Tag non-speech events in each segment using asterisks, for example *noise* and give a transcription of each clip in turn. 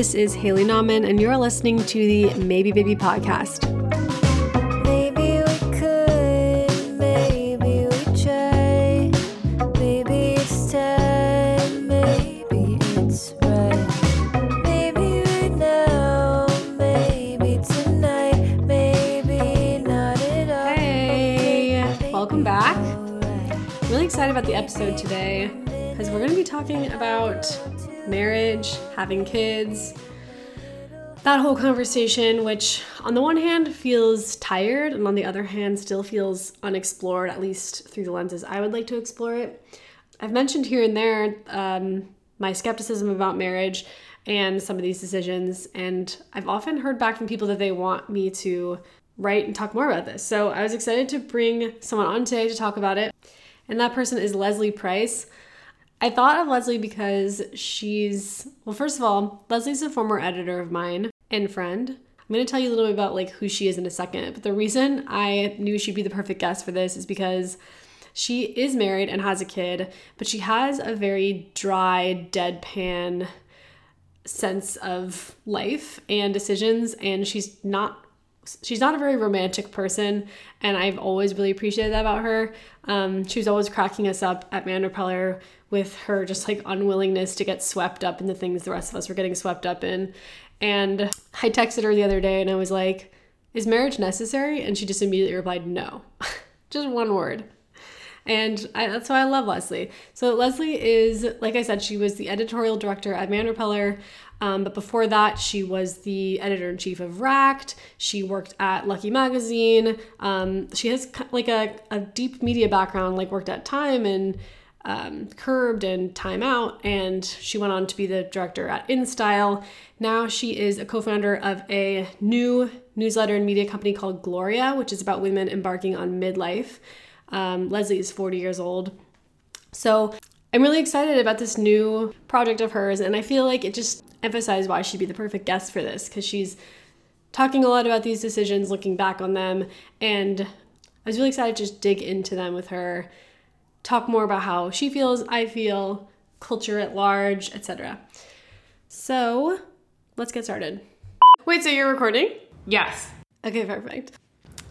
this is Haley Nahman, and you're listening to the Maybe Baby podcast. Maybe we could, maybe we try. Maybe it's time, maybe it's right. Maybe right now, maybe tonight, maybe not at all. Hey, welcome back. Really excited about the episode today because we're going to be talking about marriage, having kids, that whole conversation, which on the one hand feels tired and on the other hand still feels unexplored, at least through the lenses I would like to explore it. I've mentioned here and there um, my skepticism about marriage and some of these decisions, and I've often heard back from people that they want me to write and talk more about this. So I was excited to bring someone on today to talk about it, and that person is Leslie Price. I thought of Leslie because she's, well, first of all, Leslie's a former editor of mine and friend. I'm going to tell you a little bit about like who she is in a second, but the reason I knew she'd be the perfect guest for this is because she is married and has a kid, but she has a very dry, deadpan sense of life and decisions and she's not she's not a very romantic person and i've always really appreciated that about her. Um, she was always cracking us up at man repeller with her just like unwillingness to get swept up in the things the rest of us were getting swept up in. And i texted her the other day and i was like is marriage necessary? And she just immediately replied no. *laughs* Just one word and I, that's why I love Leslie. So Leslie is, like I said, she was the editorial director at Man Repeller. Um, but before that, she was the editor in chief of Racked. She worked at Lucky Magazine. Um, she has like a, a deep media background, like worked at Time and um, Curbed and Time Out. And she went on to be the director at InStyle. Now she is a co founder of a new newsletter and media company called Gloria, which is about women embarking on midlife. Um, Leslie is 40 years old. So I'm really excited about this new project of hers, and I feel like it just emphasized why she'd be the perfect guest for this because she's talking a lot about these decisions, looking back on them, and I was really excited to just dig into them with her, talk more about how she feels, I feel, culture at large, etc. So let's get started. Wait, so you're recording? Yes. Okay, perfect.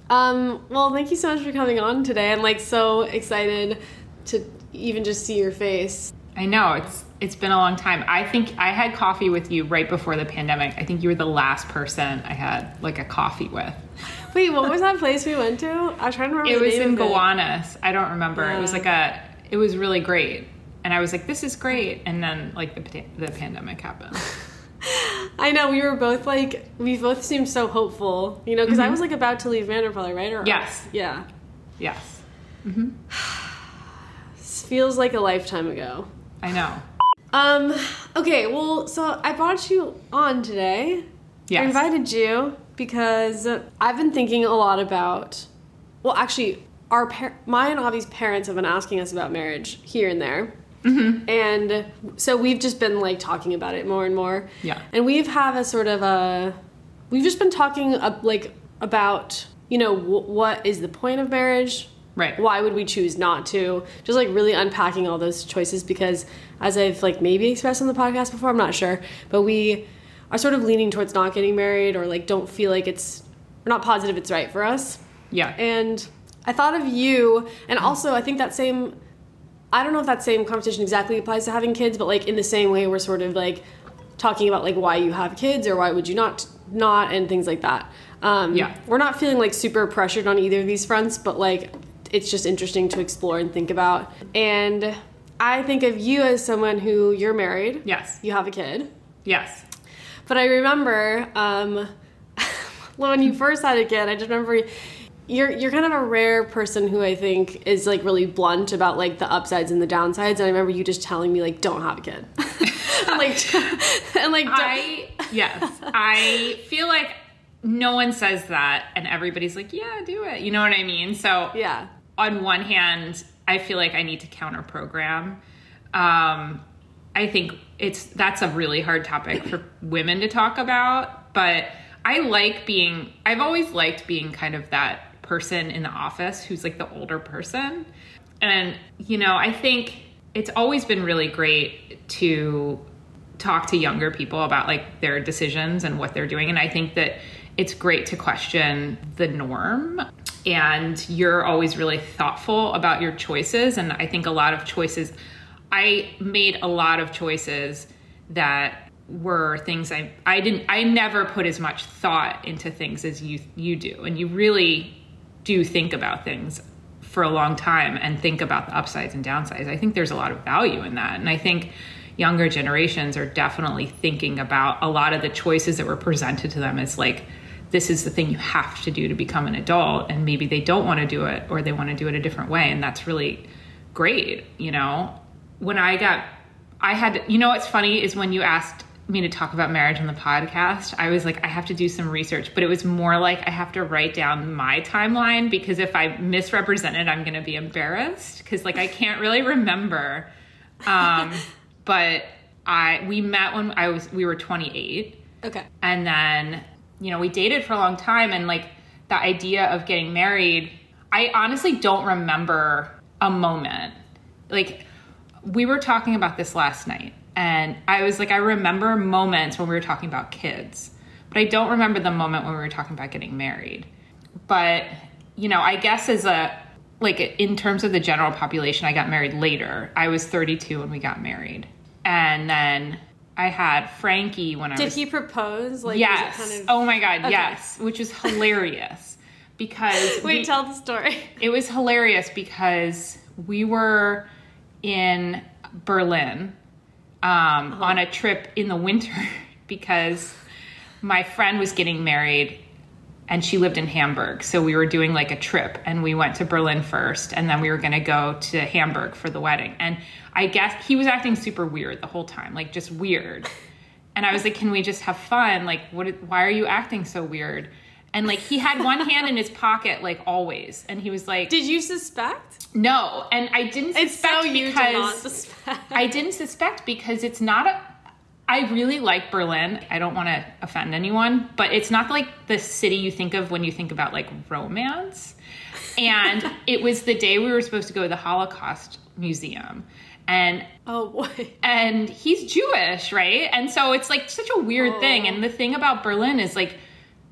Um, well, thank you so much for coming on today. I'm like so excited to even just see your face. I know it's it's been a long time. I think I had coffee with you right before the pandemic. I think you were the last person I had like a coffee with. Wait, what was that place we went to? I'm trying to remember. It was in it. Gowanus. I don't remember. It was like a it was really great. And I was like this is great and then like the the pandemic happened. *laughs* I know we were both like we both seemed so hopeful, you know, because I was like about to leave Vanderbilt, right? Or Mm-hmm. Yes. yeah. yes. This feels like a lifetime ago. I know. Um. Okay. Well, so I brought you on today. I invited you because I've been thinking a lot about. Well, actually, our par- my and Avi's parents have been asking us about marriage here and there, mm-hmm. and so we've just been like talking about it more and more. Yeah. And we've have a sort of a, we've just been talking uh, like about you know w- what is the point of marriage. Right. Why would we choose not to? Just like really unpacking all those choices because, as I've like maybe expressed on the podcast before, I'm not sure, but we are sort of leaning towards not getting married or like don't feel like it's we're not positive it's right for us. Yeah. And I thought of you, and also I think that same I don't know if that same conversation exactly applies to having kids, but like in the same way we're sort of like talking about like why you have kids or why would you not not and things like that. Um, Yeah. we're not feeling like super pressured on either of these fronts, but like it's just interesting to explore and think about. And I think of you as someone who you're married. yes. You have a kid. Yes. But I remember um, *laughs* when you first had a kid, I just remember you're you're kind of a rare person who I think is like really blunt about like the upsides and the downsides. And I remember you just telling me like, don't have a kid, *laughs* and like *laughs* and like I yes, I feel like no one says that, and everybody's like, "Yeah, do it." You know what I mean? So yeah on one hand, I feel like I need to counter program. Um, I think it's that's a really hard topic for *laughs* women to talk about, but I like being. I've always liked being kind of that person in the office who's like the older person, and you know, I think it's always been really great to talk to younger people about like their decisions and what they're doing. And I think that it's great to question the norm. And you're always really thoughtful about your choices. And I think a lot of choices, I made a lot of choices that were things I I didn't I never put as much thought into things as you you do and you really do think about things for a long time and think about the upsides and downsides. I think there's a lot of value in that and I think younger generations are definitely thinking about a lot of the choices that were presented to them as like this is the thing you have to do to become an adult and maybe they don't want to do it or they want to do it a different way and that's really great, you know. When I got I had you know what's funny is when you asked me to talk about marriage on the podcast, I was like, I have to do some research, but it was more like I have to write down my timeline because if I misrepresent it, I'm going to be embarrassed because like I can't really remember. Um, *laughs* but I we met when I was we were 28, Okay. and then you know we dated for a long time, and like the idea of getting married, I honestly don't remember a moment like we were talking about this last night and i was like i remember moments when we were talking about kids but i don't remember the moment when we were talking about getting married. But you know i guess as a like in terms of the general population i got married later. I was 32 when we got married. And then i had frankie when i Did was he propose? Like, yes. kind of- oh my god yes which is hilarious because *laughs* Wait, we- tell the story. *laughs* it was hilarious because we were in Berlin um, Uh-huh. on a trip in the winter *laughs* because my friend was getting married and she lived in Hamburg. So we were doing like a trip and we went to Berlin first and then we were going to go to Hamburg for the wedding. And I guess he was acting super weird the whole time, like just weird. And I was like, "Can we just have fun? Like what why are you acting so weird?" And like he had one hand in his pocket like always and he was like, Did you suspect? no, and I didn't It's suspect so because not suspect. I didn't suspect because it's not a. I really like Berlin. I don't want to offend anyone, but it's not like the city you think of when you think about like romance. And *laughs* it was the day we were supposed to go to the Holocaust Museum, and oh boy. and he's Jewish, right? And so it's like such a weird thing. Oh. And the thing about Berlin is like,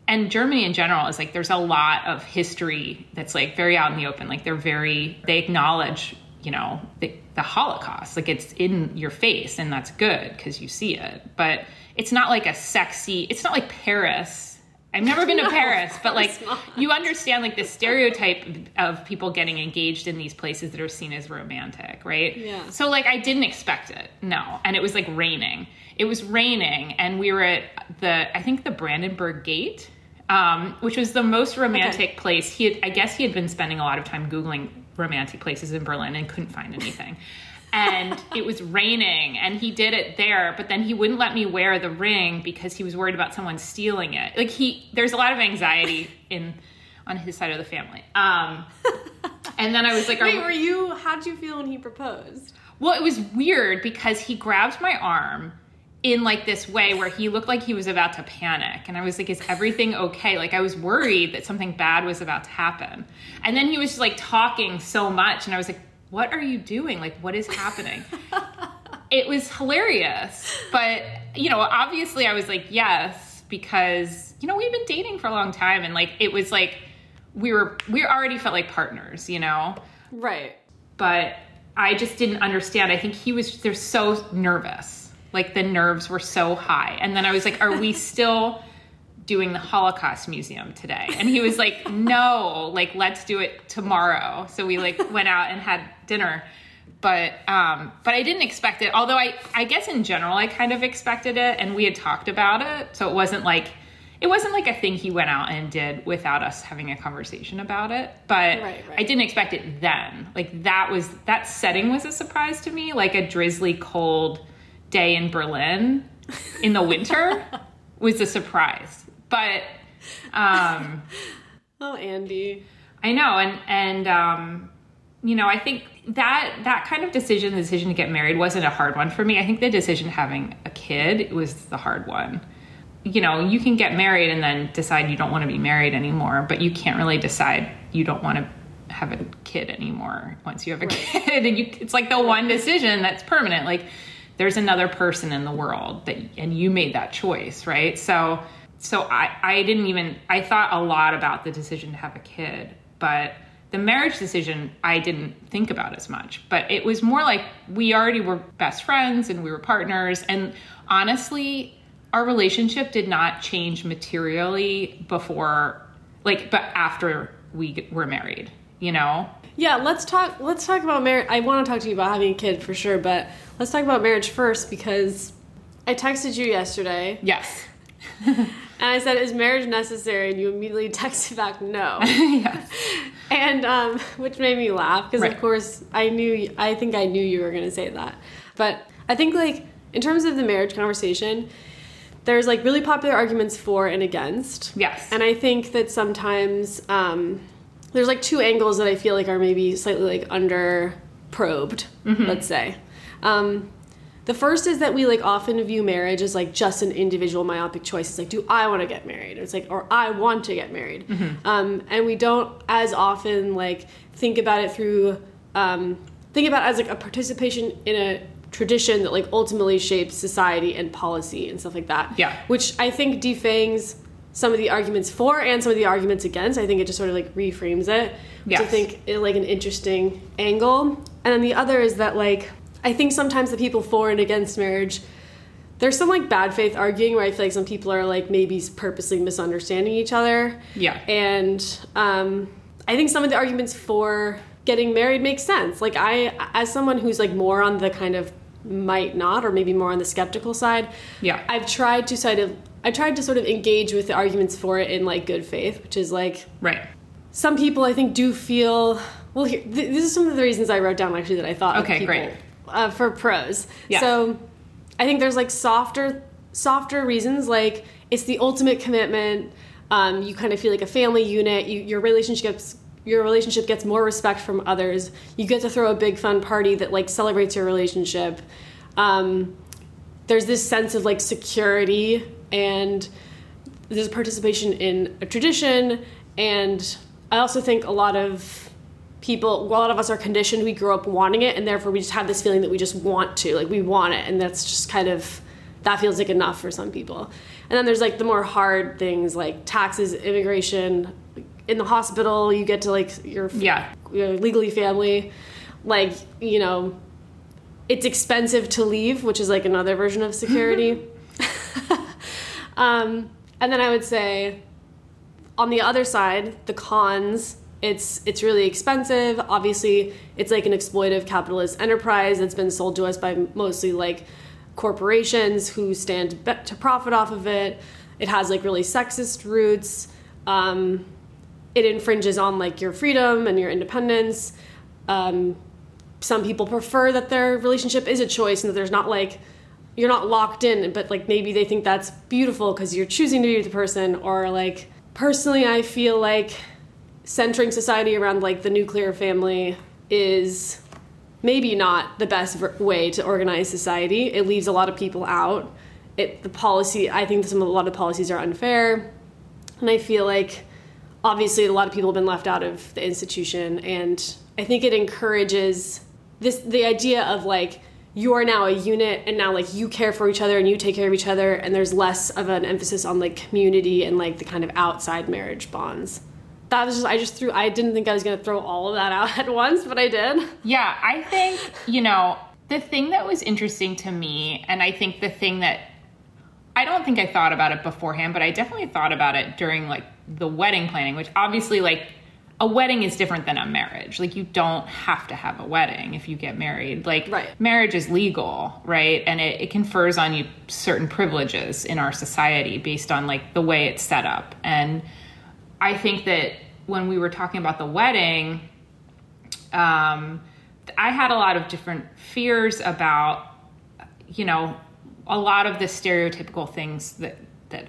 and Germany in general is like, there's a lot of history that's like very out in the open. Like they're very, they acknowledge, you know, the, the Holocaust. Like it's in your face, and that's good because you see it. But it's not like a sexy. It's not like Paris. I've never been to *laughs* No, Paris, but like not. you understand like the stereotype of people getting engaged in these places that are seen as romantic, right? Yeah. So like I didn't expect it. No. And it was like raining. It was raining and we were at the I think the Brandenburg Gate, um, which was the most romantic place. He had I guess he had been spending a lot of time googling romantic places in Berlin and couldn't find anything. and it was raining and he did it there but then he wouldn't let me wear the ring because he was worried about someone stealing it like he there's a lot of anxiety in on his side of the family um *laughs* and then i was like Wait, were you? How'd you feel when he proposed? well, it was weird because he grabbed my arm in like this way where he looked like he was about to panic. And I was like, is everything okay? Like I was worried that something bad was about to happen. And then he was just like talking so much and I was like, what are you doing? Like what is happening? *laughs* it was hilarious. But, you know, obviously I was like, yes, because, you know, we've been dating for a long time and like it was like we were we already felt like partners, you know? Right. but I just didn't understand. I think he was they're so nervous. Like the nerves were so high. And then I was like, "Are we *laughs* still doing the Holocaust Museum today?" And he was like, "No, like let's do it tomorrow." So we like *laughs* went out and had dinner. But um but I didn't expect it. Although I I guess in general I kind of expected it and we had talked about it. So it wasn't like it wasn't like a thing he went out and did without us having a conversation about it. But Right, right. I didn't expect it then. Like that was that setting was a surprise to me. Like a drizzly cold day in Berlin in the winter *laughs* was a surprise. But um *laughs* Oh, Andy. I know and and um you know, I think that that kind of decision, the decision to get married wasn't a hard one for me. I think the decision having a kid was the hard one. You know, you can get married and then decide you don't want to be married anymore, but you can't really decide you don't want to have a kid anymore once you have a kid *laughs* and you it's like the one decision that's permanent like there's another person in the world that and you made that choice, right? So so I I didn't even I thought a lot about the decision to have a kid, but the marriage decision I didn't think about as much. But it was more like we already were best friends and we were partners and honestly our relationship did not change materially before like but after we were married, you know? Yeah, let's talk. Let's talk about marriage. I want to talk to you about having a kid for sure, but let's talk about marriage first because I texted you yesterday Yes. *laughs* and I said, "Is marriage necessary?" And you immediately *laughs* texted back, "No," *laughs* yes. and um, which made me laugh because, Right. of course, I knew. I think I knew you were going to say that, but I think like in terms of the marriage conversation, there's like really popular arguments for and against. Yes. And I think that sometimes um, there's like two angles that I feel like are maybe slightly like under probed, let's say. Um, the first is that we like often view marriage as like just an individual myopic choice. It's like, do I want to get married? Or it's like, or I want to get married. Um, and we don't as often like think about it through um, think about it as like a participation in a tradition that like ultimately shapes society and policy and stuff like that. Yeah. Which I think defangs some of the arguments for and some of the arguments against. I think it just sort of like reframes it. Which I think is like an interesting angle. And then the other is that like I think sometimes the people for and against marriage there's some like bad faith arguing where I feel like some people are like maybe purposely misunderstanding each other. Yeah. And um, I think some of the arguments for getting married make sense. Like I, as someone who's like more on the kind of might not, or maybe more on the skeptical side. Yeah. I've tried to sort of, I tried to sort of engage with the arguments for it in like good faith, which is like Right. some people I think do feel. Well, here, th- this is some of the reasons I wrote down actually that I thought. of Okay, people, great. Uh, for pros. Yeah. So, I think there's like softer, softer reasons like it's the ultimate commitment. Um, you kind of feel like a family unit. You, your relationships, your relationship gets more respect from others. You get to throw a big fun party that like celebrates your relationship. Um, there's this sense of like security and there's participation in a tradition and i also think a lot of people a lot of us are conditioned we grow up wanting it and therefore we just have this feeling that we just want to like we want it and that's just kind of that feels like enough for some people and then there's like the more hard things like taxes immigration in the hospital you get to like your Yeah. you're legally family like you know it's expensive to leave which is like another version of security *laughs* um, and then i would say on the other side the cons it's it's really expensive. Obviously it's like an exploitive capitalist enterprise that's been sold to us by mostly like corporations who stand to profit off of it. It has like really sexist roots. Um, it infringes on like your freedom and your independence. Um, some people prefer that their relationship is a choice and that there's not like you're not locked in but like maybe they think that's beautiful because you're choosing to be with the person or like personally i feel like centering society around like the nuclear family is maybe not the best way to organize society. It leaves a lot of people out. It the policy i think some a lot of policies are unfair. And I feel like obviously a lot of people have been left out of the institution and I think it encourages this the idea of like you are now a unit and now like you care for each other and you take care of each other and there's less of an emphasis on like community and like the kind of outside marriage bonds. That was just I just threw I didn't think I was gonna throw all of that out *laughs* at once, but I did. Yeah, I think, you know, the thing that was interesting to me, and I think the thing that I don't think I thought about it beforehand, but I definitely thought about it during like the wedding planning, which obviously, like, a wedding is different than a marriage. Like, you don't have to have a wedding if you get married. Like, Right. marriage is legal, right? And it, it confers on you certain privileges in our society based on like the way it's set up. And I think that when we were talking about the wedding, um, I had a lot of different fears about, you know, a lot of the stereotypical things that that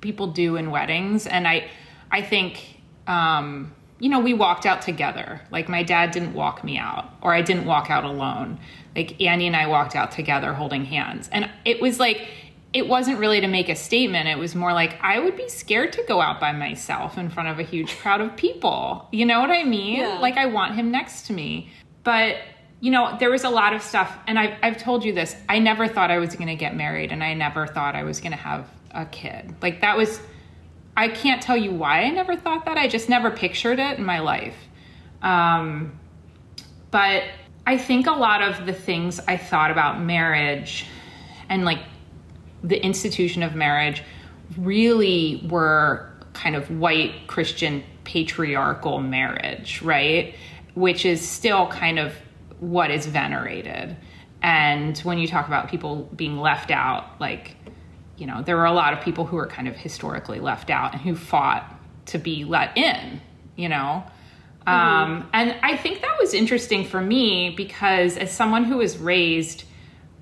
people do in weddings, and I, I think, um, you know, we walked out together. Like my dad didn't walk me out, or I didn't walk out alone. Like Andy and I walked out together, holding hands, and it was like. It wasn't really to make a statement. It was more like I would be scared to go out by myself in front of a huge crowd of people. You know what I mean? Yeah. Like I want him next to me. But you know, there was a lot of stuff, and I've, I've told you this. I never thought I was going to get married, and I never thought I was going to have a kid. Like, that was, I can't tell you why I never thought that. I just never pictured it in my life. Um, but I think a lot of the things I thought about marriage and like the institution of marriage really were kind of white Christian patriarchal marriage, right? Which is still kind of what is venerated. And when you talk about people being left out, like, you know, there were a lot of people who were kind of historically left out and who fought to be let in, you know? Um, and I think that was interesting for me because as someone who was raised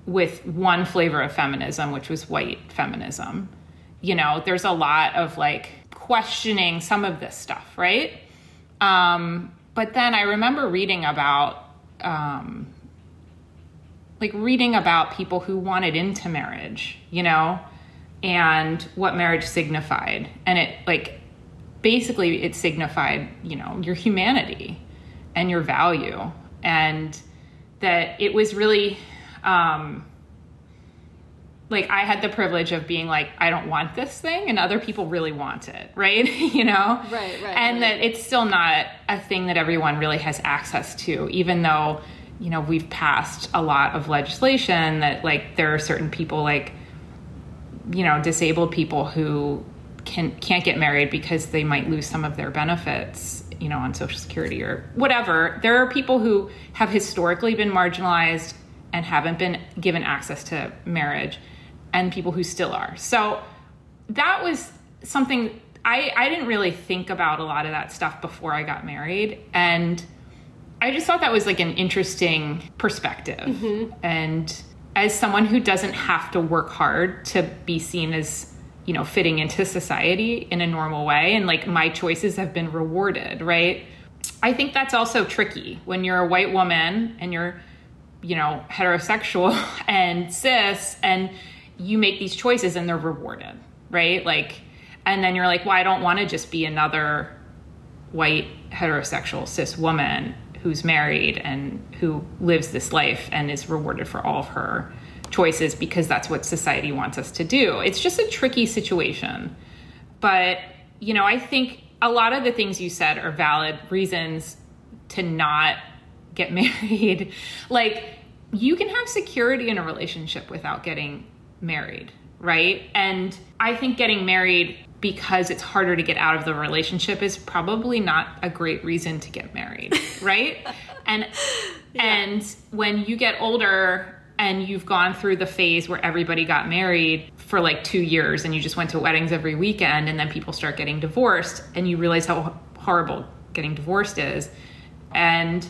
with one flavor of feminism, which was white feminism, you know, there's a lot of like questioning some of this stuff, right? Um, but then I remember reading about, um, like reading about people who wanted into marriage, you know, and what marriage signified. And it like basically it signified, you know, your humanity and your value. And that it was really um like I had the privilege of being like, I don't want this thing, and other people really want it, *laughs* right? you know? Right, right, And right. that it's still not a thing that everyone really has access to, even though, you know, we've passed a lot of legislation that like there are certain people like you know disabled people who can can't get married because they might lose some of their benefits you know on social security or whatever. There are people who have historically been marginalized and haven't been given access to marriage and people who still are. So that was something i i didn't really think about a lot of that stuff before i got married. And I just thought that was like an interesting perspective. Mm-hmm. And as someone who doesn't have to work hard to be seen as, you know, fitting into society in a normal way, and like my choices have been rewarded, right? I think that's also tricky when you're a white woman and you're, you know, heterosexual *laughs* and cis and you make these choices and they're rewarded, right? Like, and then you're like, well, I don't want to just be another white heterosexual cis woman who's married and who lives this life and is rewarded for all of her choices because that's what society wants us to do. It's just a tricky situation. But, you know, I think a lot of the things you said are valid reasons to not get *laughs* married. like, you can have security in a relationship without getting married, right? And I think getting married because it's harder to get out of the relationship is probably not a great reason to get married, *laughs* right? and and when you get older and you've gone through the phase where everybody got married for like 2 years and you just went to weddings every weekend and then people start getting divorced and you realize how horrible getting divorced is. And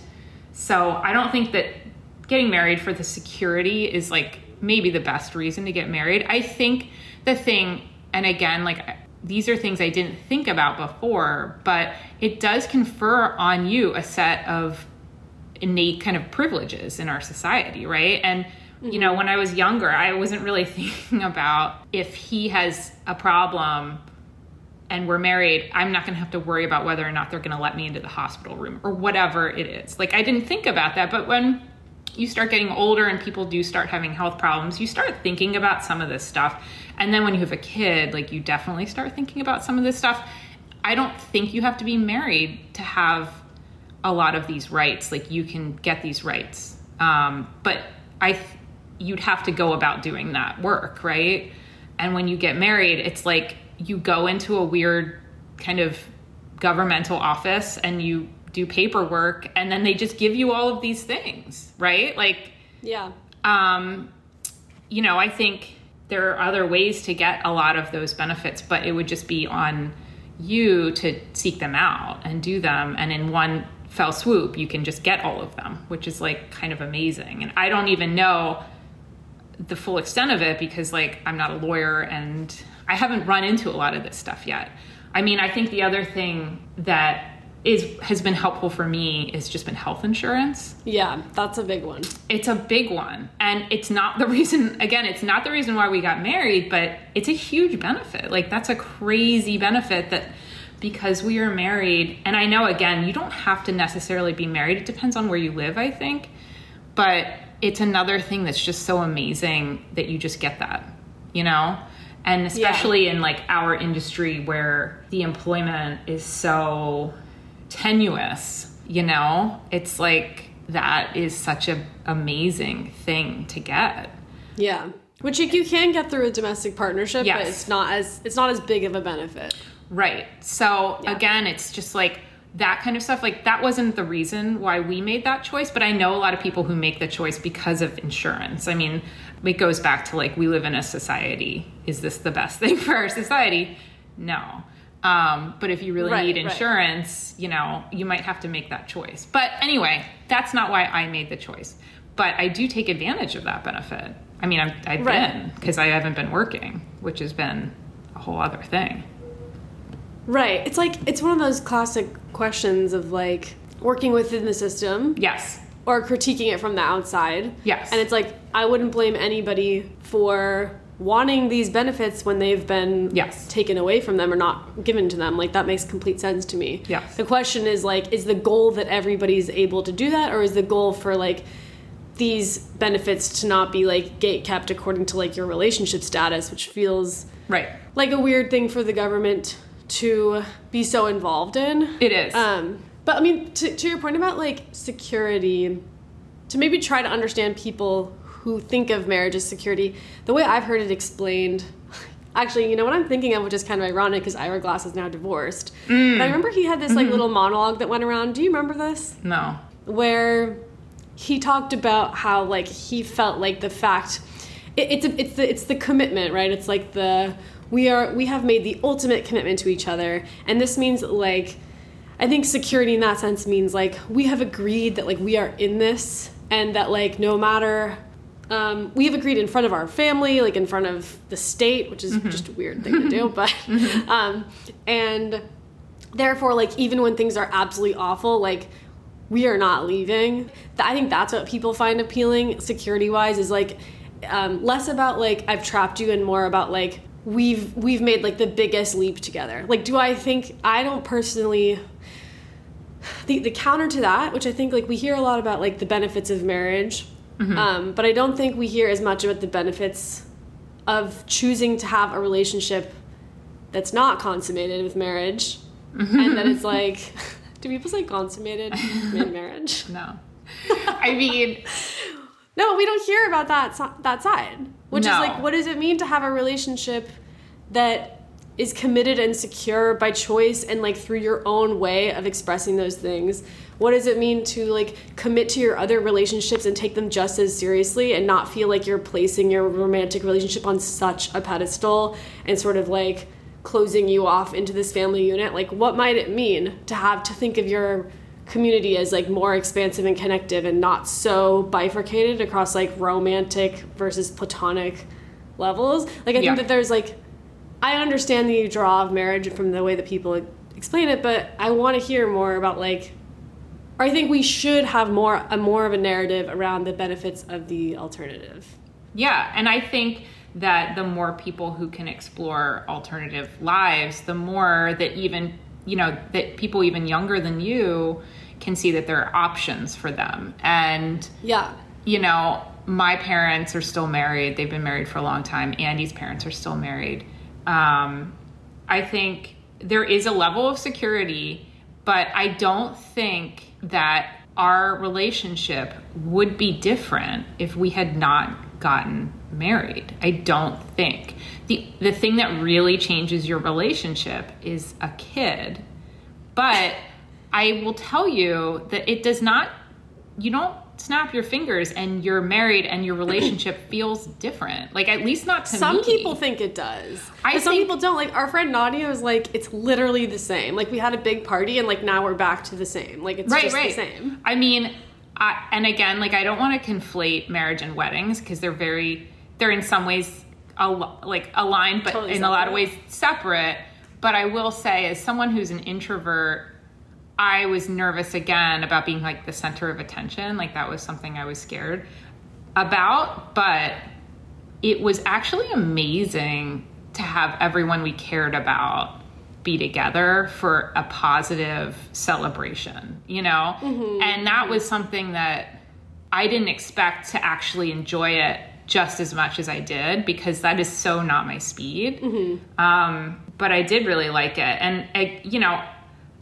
so I don't think that getting married for the security is like maybe the best reason to get married. I think the thing, and again, like these are things I didn't think about before, but it does confer on you a set of innate kind of privileges in our society, right? And you know, when I was younger, I wasn't really *laughs* thinking about if he has a problem and we're married, I'm not going to have to worry about whether or not they're going to let me into the hospital room or whatever it is. Like I didn't think about that, but when you start getting older and people do start having health problems, you start thinking about some of this stuff. And then when you have a kid, like you definitely start thinking about some of this stuff. I don't think you have to be married to have a lot of these rights. Like you can get these rights. Um, but I th- you'd have to go about doing that work, right? And when you get married, it's like you go into a weird kind of governmental office and you do paperwork and then they just give you all of these things, right? Like Yeah. um, you know, I think there are other ways to get a lot of those benefits, but it would just be on you to seek them out and do them. And in one fell swoop, you can just get all of them, which is like kind of amazing. And I don't even know the full extent of it because, like, I'm not a lawyer and I haven't run into a lot of this stuff yet. I mean, I think the other thing that is has been helpful for me is just been health insurance. Yeah, that's a big one. it's a big one. And it's not the reason *laughs* again it's not the reason why we got married but it's a huge benefit. Like that's a crazy benefit that because we are married. And i know again you don't have to necessarily be married. It depends on where you live i think. But it's another thing that's just so amazing that you just get that, you know? And especially in like our industry where the employment is so tenuous, you know? It's like that is such a amazing thing to get. Yeah. Which you, can get through a domestic partnership, but it's not as it's not as big of a benefit. Right. So Yeah. again, it's just like that kind of stuff. Like that wasn't the reason why we made that choice, but I know a lot of people who make the choice because of insurance. I mean, it goes back to like we live in a society. Is this the best thing *laughs* for our society? No. Um, but if you really Right, need right. insurance, you know, you might have to make that choice. But anyway, that's not why I made the choice. But I do take advantage of that benefit. I mean, I'm, I've Right. been because I haven't been working, which has been a whole other thing. Right. It's like it's one of those classic questions of like working within the system Yes. or critiquing it from the outside. Yes. And it's like I wouldn't blame anybody for wanting these benefits when they've been Yes. taken away from them or not given to them. Like that makes complete sense to me. Yes. The question is like is the goal that everybody's able to do that or is the goal for like these benefits to not be like gate kept according to like your relationship status, which feels Right. like a weird thing for the government to be so involved in. It is. Um, but I mean, to, to your point about like security, to maybe try to understand people who think of marriage as security, the way I've heard it explained. Actually, you know what I'm thinking of, which is kind of ironic because Ira Glass is now divorced. Mm. But I remember he had this like mm-hmm. little monologue that went around. Do you remember this? no. where he talked about how like he felt like the fact it, it's a, it's the it's the commitment right it's like the we are we have made the ultimate commitment to each other and this means like i think security in that sense means like we have agreed that like we are in this and that like no matter um, we have agreed in front of our family like in front of the state which is just a weird thing to do *laughs* but um, and therefore like even when things are absolutely awful like we are not leaving. I think that's what people find appealing security wise is like um, less about like i've trapped you and more about like we've we've made like the biggest leap together. Like do i think i don't personally the, the counter to that which i think like we hear a lot about like the benefits of marriage um, but i don't think we hear as much about the benefits of choosing to have a relationship that's not consummated with marriage and that it's *laughs* like *laughs* do people say consummated in *laughs* marriage No. I mean, no we don't hear about that that side which No. is like what does it mean to have a relationship that is committed and secure by choice and like through your own way of expressing those things what does it mean to like commit to your other relationships and take them just as seriously and not feel like you're placing your romantic relationship on such a pedestal and sort of like closing you off into this family unit like what might it mean to have to think of your community as like more expansive and connective and not so bifurcated across like romantic versus platonic levels like i Yeah. think that there's like I understand the draw of marriage from the way that people explain it, but I want to hear more about like. Or I think we should have more a more of a narrative around the benefits of the alternative. yeah. And I think that the more people who can explore alternative lives, the more that even, you know, that people even younger than you can see that there are options for them. And Yeah. you know, my parents are still married. They've been married for a long time. Andy's parents are still married. Um, I think there is a level of security, but I don't think that our relationship would be different if we had not gotten married. I don't think. The the thing that really changes your relationship is a kid. But I will tell you that it does not, you don't snap your fingers and you're married and your relationship *clears throat* feels different. Like, at least not to Some me. people think it does. I but some people don't. Like our friend Nadia was like, it's literally the same. Like we had a big party and like now we're back to the same. Like it's right, just right. the same. I mean, I, and again, like, I don't want to conflate marriage and weddings because they're very, they're in some ways al- like aligned, but Totally in a lot of ways separate. But I will say, as someone who's an introvert, I was nervous again about being like the center of attention. Like that was something I was scared about, but it was actually amazing to have everyone we cared about be together for a positive celebration, you know? Mm-hmm. And that was something that I didn't expect to actually enjoy it just as much as I did because that is so not my speed. Mm-hmm. Um, but I did really like it, and I, you know,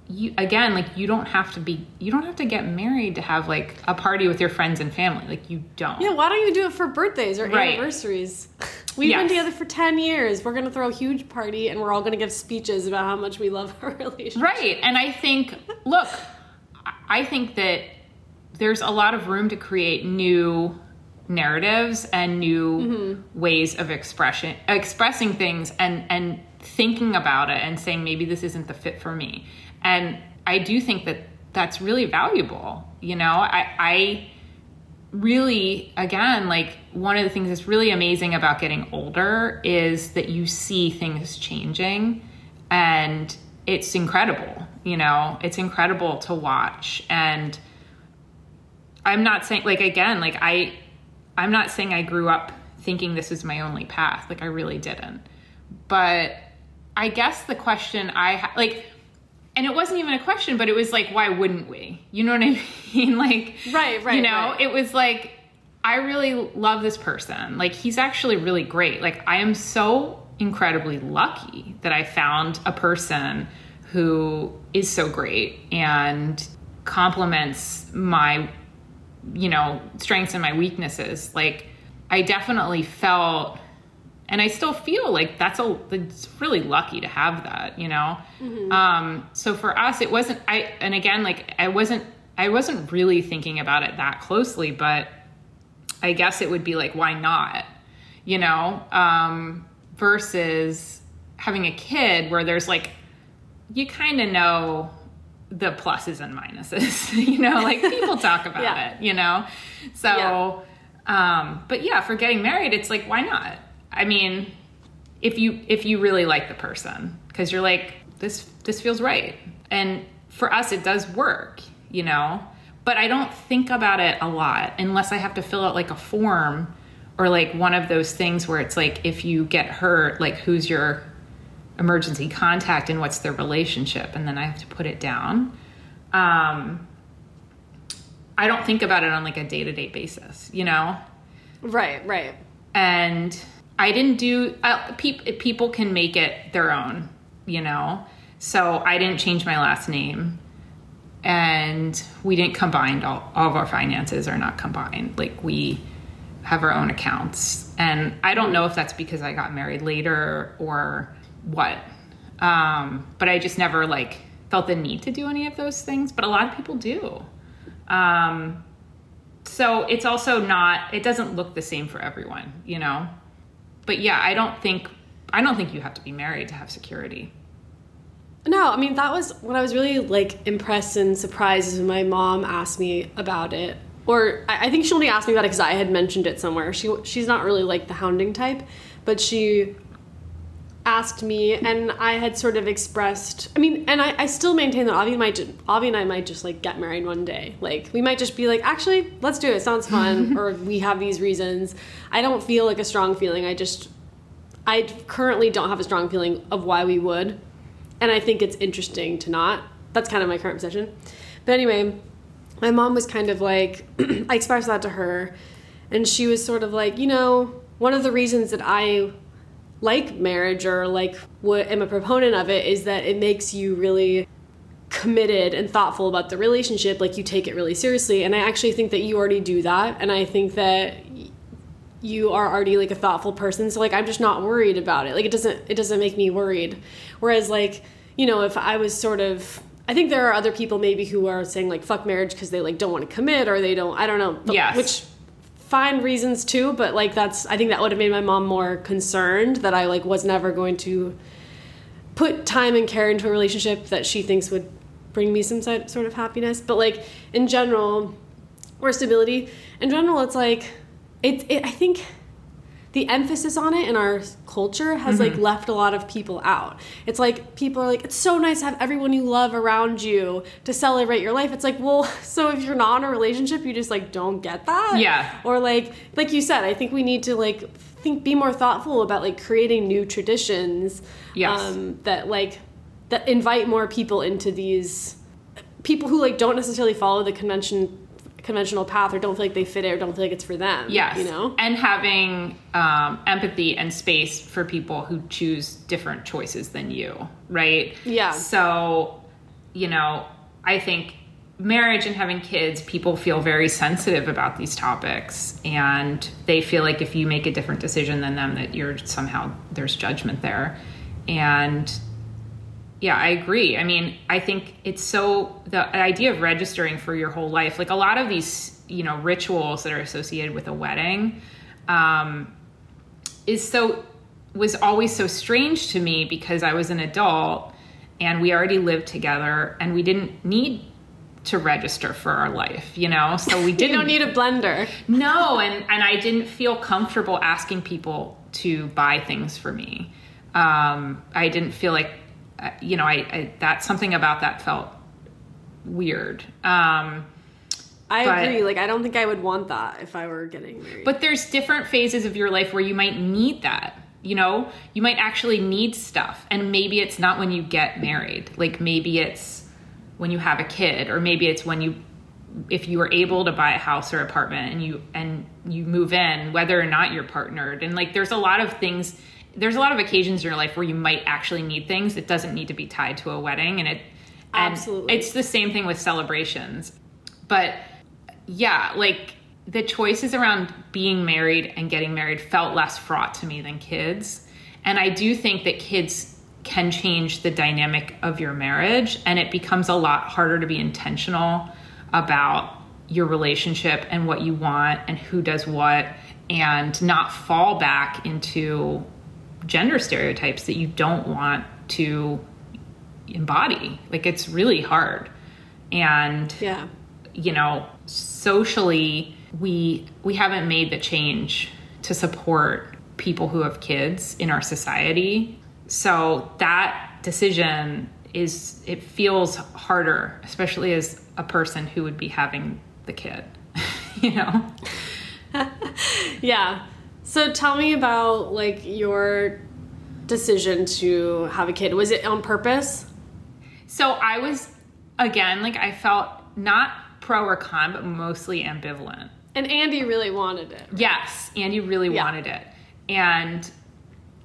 you again, like you don't have to be, you don't have to get married to have like a party with your friends and family. Like you don't. Yeah, why don't you do it for birthdays or Right. anniversaries? We've been together for 10 years. We're going to throw a huge party and we're all going to give speeches about how much we love *laughs* our relationship. Right. And I think, look, I think that there's a lot of room to create new narratives and new mm-hmm. ways of expression expressing things and and thinking about it and saying maybe this isn't the fit for me. And I do think that that's really valuable. You know, I I really again like one of the things that's really amazing about getting older is that you see things changing and it's incredible you know? It's incredible to watch. And i'm not saying like again like i i'm not saying i grew up thinking this is my only path. Like i really didn't. But i guess the question i ha- like and it wasn't even a question but it was like why wouldn't we? You know what i *laughs* mean? Like Right, right, you know right. it was like i really love this person. Like he's actually really great. Like i am so incredibly lucky that i found a person who is so great and complements my you know strengths and my weaknesses. Like i definitely felt and I still feel like that's a it's really lucky to have that, you know. Um, so for us, it wasn't. I and again, like I wasn't. I wasn't really thinking about it that closely, but I guess it would be like, why not, you know? Um, versus having a kid where there's like, you kind of know the pluses and minuses, *laughs* you know, like people *laughs* talk about Yeah. it, you know. So, um, but yeah, for getting married, it's like, why not? I mean, if you if you really like the person, because you're like, this this feels right, and for us, it does work, you know. But I don't think about it a lot unless I have to fill out like a form or like one of those things where it's like if you get hurt, like who's your emergency contact and what's their relationship, and then I have to put it down. Um, I don't think about it on like a day to day basis, you know Right, right. and I didn't do. Uh, peop, people can make it their own, you know. So I didn't change my last name, and we didn't combine all, all of our finances are not combined. Like we have our own accounts, and I don't know if that's because I got married later or what. Um, but I just never like felt the need to do any of those things. But a lot of people do. Um, so it's also not it doesn't look the same for everyone you know but yeah i don't think i don't think you have to be married to have security No, I mean that was when I was really like impressed and surprised is when my mom asked me about it. Or I, I think she only asked me about it because I had mentioned it somewhere. She she's not really like the hounding type, but she asked me, and I had sort of expressed. I mean, and I, I still maintain that Avi might Avi and I might just like get married one day. Like we might just be like, actually, let's do it. Sounds fun, *laughs* or we have these reasons. I don't feel like a strong feeling. I just I currently don't have a strong feeling of why we would, and I think it's interesting to not. That's kind of my current position. But anyway, my mom was kind of like, *clears throat* I expressed that to her, and she was sort of like, you know, one of the reasons that I like marriage or like what am a proponent of it is that it makes you really committed and thoughtful about the relationship. Like you take it really seriously. And i actually think that you already do that. And i think that you are already like a thoughtful person. So like i'm just not worried about it. Like it doesn't it doesn't make me worried. Whereas like you know if i was sort of i think there are other people maybe who are saying like fuck marriage because they like don't want to commit or they don't i don't know. But- Yes. which fine reasons too but like that's i think that would have made my mom more concerned that i like was never going to put time and care into a relationship that she thinks would bring me some sort of happiness. But like in general or stability in general it's like it, it i think the emphasis on it in our culture has like left a lot of people out it's like people are like it's so nice to have everyone you love around you to celebrate your life it's like well *laughs* so if you're not in a relationship you just like don't get that Yeah. or like like you said i think we need to like think be more thoughtful about like creating new traditions Yes. um, that like that invite more people into these people who like don't necessarily follow the convention conventional path or don't feel like they fit it or don't feel like it's for them. Yes. You know? And having um, empathy and space for people who choose different choices than you, right? Yeah. So, you know, I think marriage and having kids, people feel very sensitive about these topics. And they feel like if you make a different decision than them, that you're somehow, there's judgment there. And yeah, I agree. I mean, I think it's so the idea of registering for your whole life, like a lot of these, you know, rituals that are associated with a wedding, um, is so was always so strange to me because I was an adult and we already lived together and we didn't need to register for our life, you know. So we *laughs* didn't don't need a blender. no, and and I didn't feel comfortable asking people to buy things for me. Um, I didn't feel like, you know, I, I that something about that felt weird. Um, I But- agree. Like, I don't think I would want that if I were getting married. but there's different phases of your life where you might need that. You know, you might actually need stuff, and maybe it's not when you get married. Like maybe it's when you have a kid, or maybe it's when you, if you were able to buy a house or apartment and you and you move in, whether or not you're partnered. And like, there's a lot of things. There's a lot of occasions in your life where you might actually need things. It doesn't need to be tied to a wedding, and it and Absolutely. it's the same thing with celebrations. But yeah, like the choices around being married and getting married felt less fraught to me than kids. And I do think that kids can change the dynamic of your marriage and it becomes a lot harder to be intentional about your relationship and what you want and who does what and not fall back into gender stereotypes that you don't want to embody. Like it's really hard. And yeah. you know socially we we haven't made the change to support people who have kids in our society so that decision is it feels harder especially as a person who would be having the kid *laughs* you know *laughs* Yeah. So tell me about like your decision to have a kid. Was it on purpose? so i was again like i felt not pro or con but mostly ambivalent And Andy really wanted it. Yes, Andy really Yeah. wanted it. And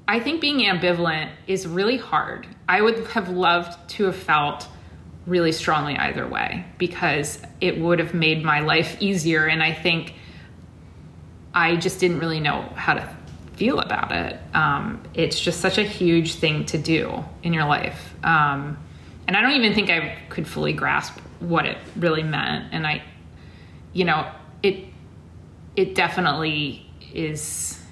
I think being ambivalent is really hard. I would have loved to have felt really strongly either way because it would have made my life easier. And I think I just didn't really know how to feel about it. Um, it's just such a huge thing to do in your life. Um, and I don't even think I could fully grasp what it really meant. And I, you know, it it definitely is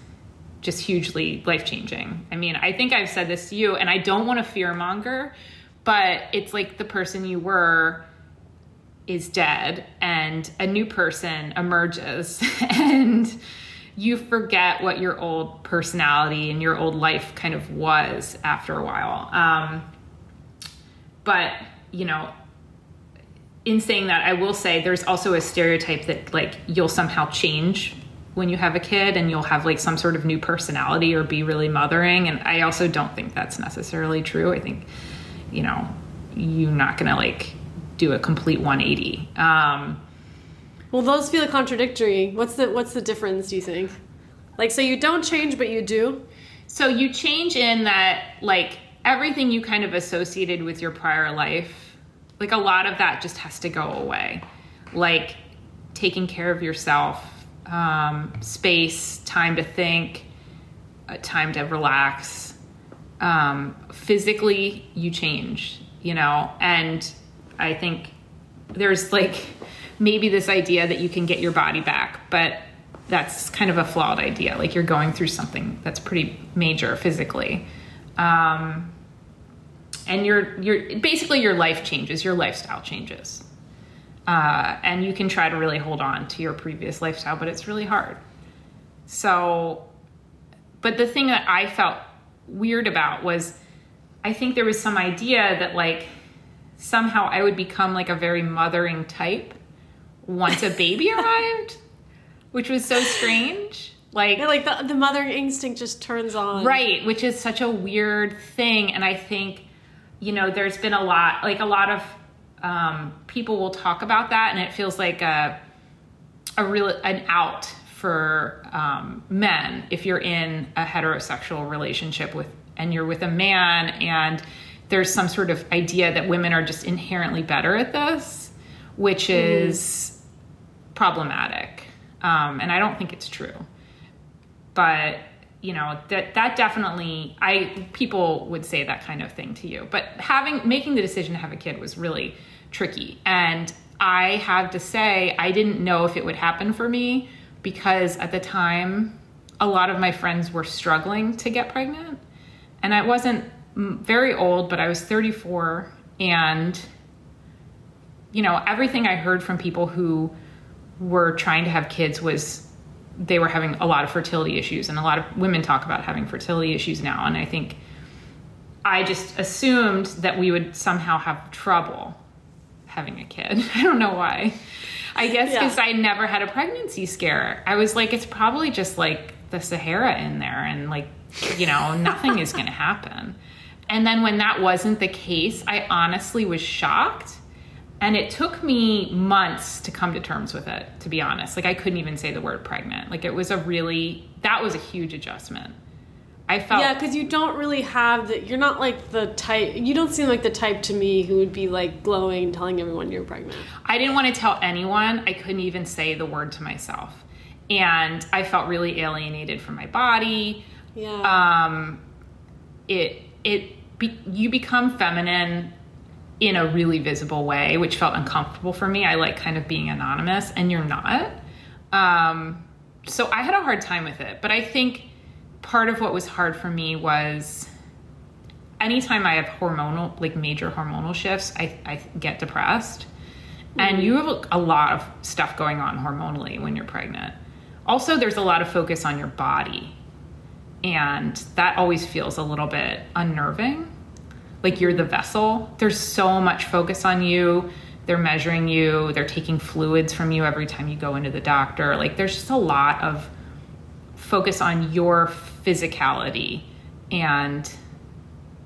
just hugely life changing. I mean, I think I've said this to you, and I don't want to fear monger, but it's like the person you were is dead, and a new person emerges, *laughs* and you forget what your old personality and your old life kind of was after a while. Um, but, you know, in saying that, I will say there's also a stereotype that like you'll somehow change when you have a kid and you'll have like some sort of new personality or be really mothering. And I also don't think that's necessarily true. I think, you know, you're not gonna like do a complete 180. Um, Well, those feel contradictory. What's the what's the difference, do you think? Like so you don't change but you do? So you change in that, like, everything you kind of associated with your prior life, like, a lot of that just has to go away. Like, taking care of yourself, um, space, time to think, uh, time to relax. Um, physically, you change, you know, and I think there's like maybe this idea that you can get your body back, but that's kind of a flawed idea. Like you're going through something that's pretty major physically. Um, and your your basically your life changes, your lifestyle changes. Uh, and you can try to really hold on to your previous lifestyle, but it's really hard. So, but the thing that I felt weird about was I think there was some idea that like somehow I would become like a very mothering type once a baby *laughs* arrived, which was so strange. Like, Yeah, like the the mothering instinct just turns on. right, which is such a weird thing. And I think, you know, there's been a lot, like a lot of um, people will talk about that, and it feels like a a real an out for um, men if you're in a heterosexual relationship with and you're with a man and there's some sort of idea that women are just inherently better at this, which is problematic. Um, and I don't think it's true. But you know that that definitely I people would say that kind of thing to you. But having making the decision to have a kid was really tricky, and I have to say I didn't know if it would happen for me because at the time a lot of my friends were struggling to get pregnant, and I wasn't mm, very old, but I was 34 and you know, everything I heard from people who were trying to have kids was they were having a lot of fertility issues and a lot of women talk about having fertility issues now and I think I just assumed that we would somehow have trouble having a kid. *laughs* I don't know why. I guess Yeah. because I never had a pregnancy scare. I was like, it's probably just like the Sahara in there, and like, you know, nothing is going to happen. And then when that wasn't the case, I honestly was shocked. And it took me months to come to terms with it, to be honest. Like, I couldn't even say the word pregnant. Like, it was a really, that was a huge adjustment. I felt. Yeah, because you don't really have the. You're not like the type. You don't seem like the type to me who would be like glowing, telling everyone you're pregnant. I didn't want to tell anyone. I couldn't even say the word to myself. And I felt really alienated from my body. Yeah. Um, it it be, you become feminine in a really visible way, which felt uncomfortable for me. I like kind of being anonymous, and you're not. Um, so I had a hard time with it. But I think part of what was hard for me was anytime I have hormonal, like major hormonal shifts, I, I get depressed. And you have a lot of stuff going on hormonally when you're pregnant. Also, there's a lot of focus on your body. And that always feels a little bit unnerving. Like you're the vessel. There's so much focus on you. They're measuring you, they're taking fluids from you every time you go into the doctor. Like there's just a lot of focus on your physicality. And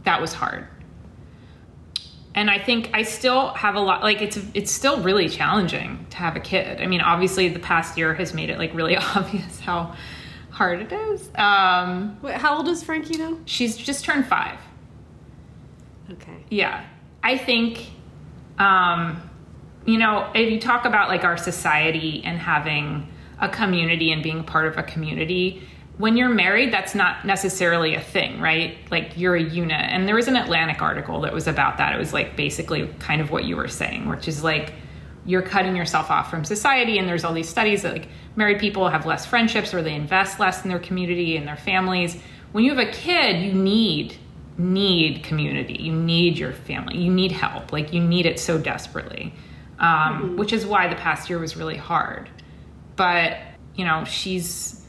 that was hard and I think I still have a lot like it's it's still really challenging to have a kid. I mean, obviously the past year has made it like really *laughs* obvious how hard it is. Um, Wait, how old is Frankie now? she's just turned five. Okay. Yeah, I think, um, you know, if you talk about like our society and having a community and being part of a community, when you're married, that's not necessarily a thing, right? Like you're a unit. And there was an Atlantic article that was about that. It was like basically kind of what you were saying, which is like you're cutting yourself off from society. And there's all these studies that like married people have less friendships or they invest less in their community and their families. When you have a kid, you need need community. You need your family. You need help. Like you need it so desperately, um, which is why the past year was really hard. But you know, she's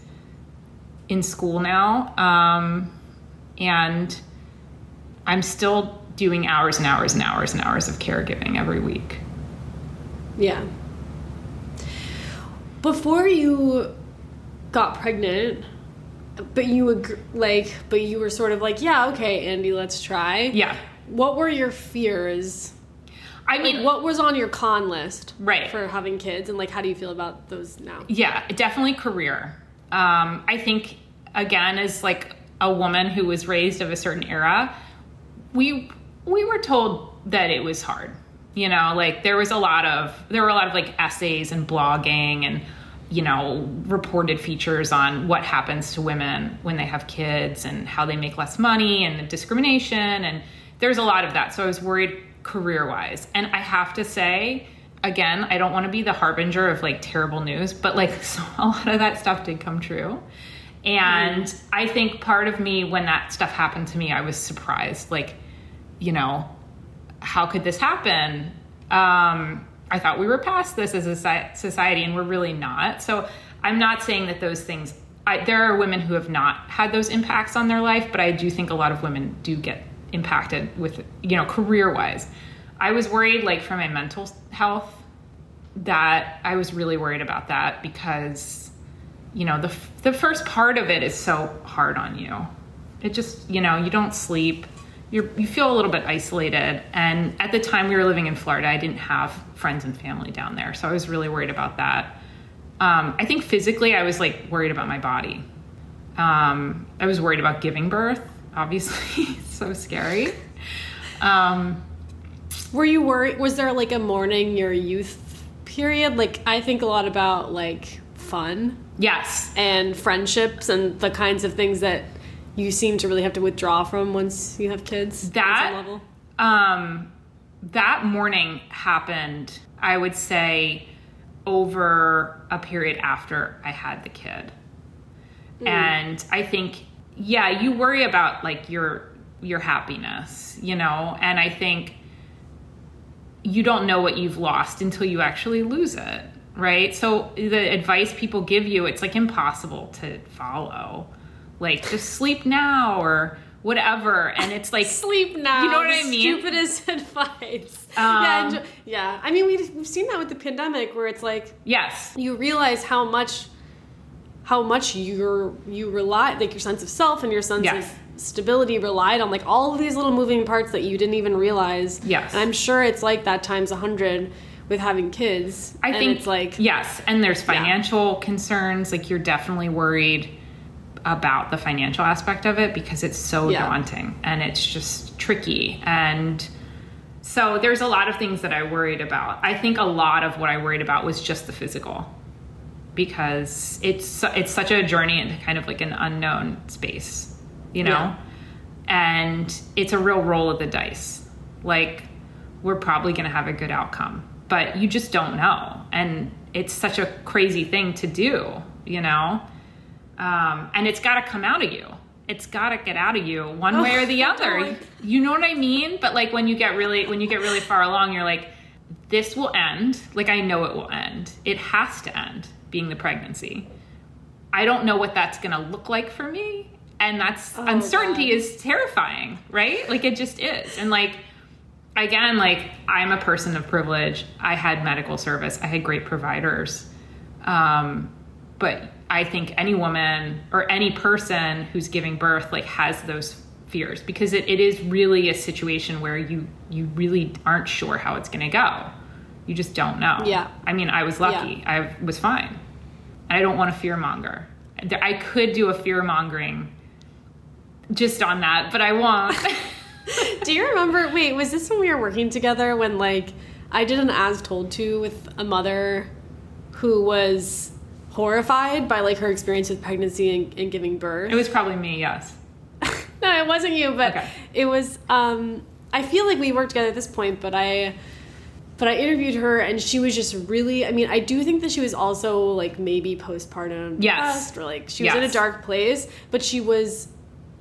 in school now, um, and I'm still doing hours and hours and hours and hours of caregiving every week. Yeah. Before you got pregnant, but you like, but you were sort of like, yeah, okay, Andy, let's try. Yeah. What were your fears? I mean, Like, what was on your con list Right. for having kids, and like, how do you feel about those now? Yeah, definitely career. Um, I think again, as like a woman who was raised of a certain era, we we were told that it was hard. You know, like there was a lot of there were a lot of like essays and blogging and you know reported features on what happens to women when they have kids and how they make less money and the discrimination and there's a lot of that. So I was worried career wise. And I have to say, again, I don't want to be the harbinger of like terrible news, but like *laughs* so a lot of that stuff did come true. And mm-hmm. I think part of me, when that stuff happened to me, I was surprised. Like, you know, how could this happen? Um, I thought we were past this as a society, and we're really not. So I'm not saying that those things. I, there are women who have not had those impacts on their life, but I do think a lot of women do get impacted with, you know, career wise. I was worried, like, for my mental health, that I was really worried about that because, you know, the the first part of it is so hard on you. It just, you know, you don't sleep. You're, you feel a little bit isolated. And at the time we were living in Florida, I didn't have friends and family down there. So I was really worried about that. Um, I think physically, I was like worried about my body. Um, I was worried about giving birth. Obviously, *laughs* so scary. Um, Were you worried? Was there like a mourning your youth period? Like, I think a lot about like fun yes, and friendships and the kinds of things that you seem to really have to withdraw from once you have kids. That- um, that mourning happened. I would say over a period after I had the kid. And I think yeah, you worry about like your your happiness, you know, and I think you don't know what you've lost until you actually lose it, right? So the advice people give you, it's like impossible to follow. Like just sleep now or whatever and it's like *laughs* Sleep now. You know what I mean? Stupidest *laughs* advice. yeah, Um, enjoy- yeah. I mean, we've, we've seen that with the pandemic, where it's like yes you realize how much, how much you're you rely, like your sense of self and your sense Yes. of stability relied on like all of these little moving parts that you didn't even realize. Yes. and I'm sure it's like that times a hundred with having kids. I And think it's like yes, and there's financial concerns. Like you're definitely worried about the financial aspect of it because it's so Yeah. daunting and it's just tricky. And so there's a lot of things that I worried about. I think a lot of what I worried about was just the physical because it's it's such a journey into kind of like an unknown space, you know. Yeah. And it's a real roll of the dice. Like we're probably going to have a good outcome, but you just don't know. And it's such a crazy thing to do, you know? Um, and it's got to come out of you. It's got to get out of you one way or the Oh, other. God. You know what I mean? But like when you get really when you get really far along, you're like this will end. Like I know it will end. It has to end being the pregnancy. I don't know what that's going to look like for me. And that's Oh, uncertainty God. is terrifying, right? Like it just is. And like again, like I'm a person of privilege. I had medical service. I had great providers. Um, but I think any woman or any person who's giving birth like has those fears because it, it is really a situation where you you really aren't sure how it's going to go. You just don't know. Yeah. I mean, I was lucky. I was fine. I don't want to fear monger. I could do a fear mongering just on that, but I won't. *laughs* *laughs* Do you remember? Wait, was this when we were working together when like I did an as told to with a mother who was horrified by like her experience with pregnancy and, and giving birth? it was probably me, yes. *laughs* no, it wasn't you, but Okay. it was. Um, I feel like we worked together at this point, but I, but I interviewed her and she was just really. I mean, I do think that she was also like maybe postpartum Yes. depressed or like she was in a dark place, but she was.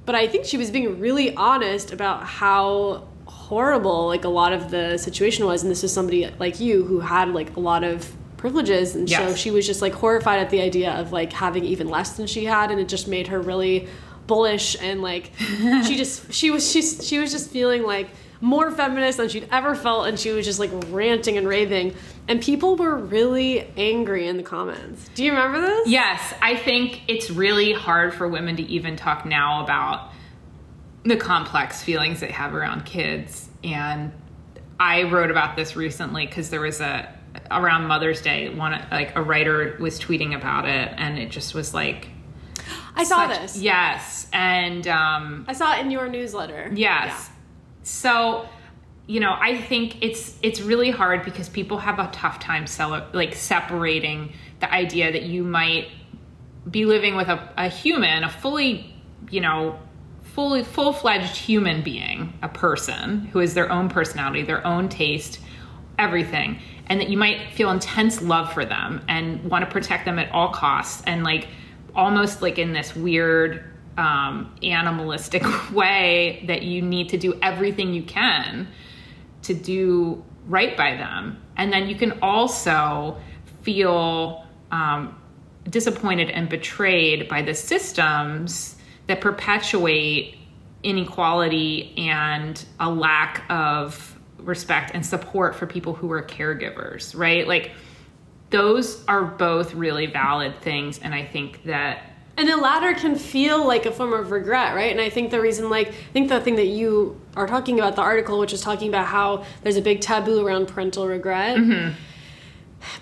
But I think she was being really honest about how horrible like a lot of the situation was, and this was somebody like you who had like a lot of privileges, and so she was just like horrified at the idea of like having even less than she had, and it just made her really bullish and like *laughs* she just she was she's she was just feeling like more feminist than she'd ever felt and she was just like ranting and raving. And people were really angry in the comments. Do you remember this? Yes, I think it's really hard for women to even talk now about the complex feelings they have around kids. And I wrote about this recently because there was a around Mother's Day, one like a writer was tweeting about it, and it just was like i saw such- this. Yes, and um, i saw it in your newsletter. Yes. So, you know, I think it's it's really hard because people have a tough time cele- like separating the idea that you might be living with a, a human, a fully, you know, fully full-fledged human being, a person who has their own personality, their own taste, everything, and that you might feel intense love for them and want to protect them at all costs and like almost like in this weird um, animalistic *laughs* way that you need to do everything you can to do right by them. And then you can also feel um, disappointed and betrayed by the systems that perpetuate inequality and a lack of respect and support for people who are caregivers, right? Like, those are both really valid things. And I think that and the latter can feel like a form of regret right and i think the reason like i think the thing that you are talking about the article which is talking about how there's a big taboo around parental regret mm-hmm.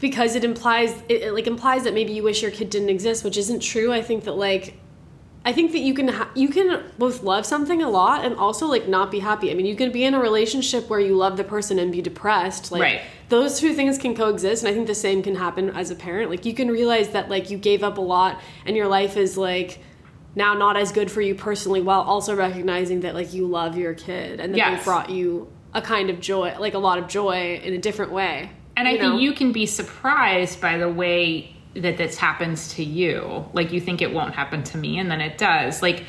because it implies it, it like implies that maybe you wish your kid didn't exist, which isn't true. I think that like I think that you can ha- you can both love something a lot and also like not be happy. I mean, you can be in a relationship where you love the person and be depressed. Like Right. those two things can coexist, and I think the same can happen as a parent. Like you can realize that like you gave up a lot and your life is like now not as good for you personally, while also recognizing that like you love your kid and that Yes. they brought you a kind of joy, like a lot of joy in a different way. And I know? think you can be surprised by the way that this happens to you. Like you think it won't happen to me, and then it does. Like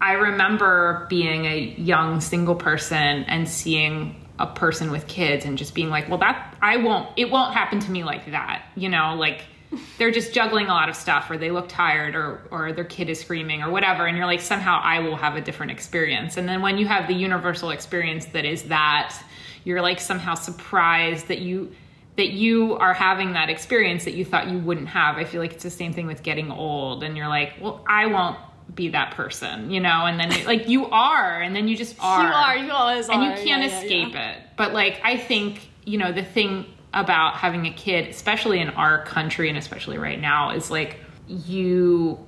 I remember being a young single person and seeing a person with kids and just being like, well, that I won't, it won't happen to me like that. You know, like *laughs* they're just juggling a lot of stuff or they look tired or, or their kid is screaming or whatever. And you're like, somehow I will have a different experience. And then when you have the universal experience that is that, you're like somehow surprised that you, that you are having that experience that you thought you wouldn't have. I feel like it's the same thing with getting old and you're like, well, I won't be that person, you know, and then it, like you are, and then you just *laughs* are. you are, you always and are. you can't Yeah, yeah, escape yeah. it. But like I think, you know, the thing about having a kid, especially in our country and especially right now, is like you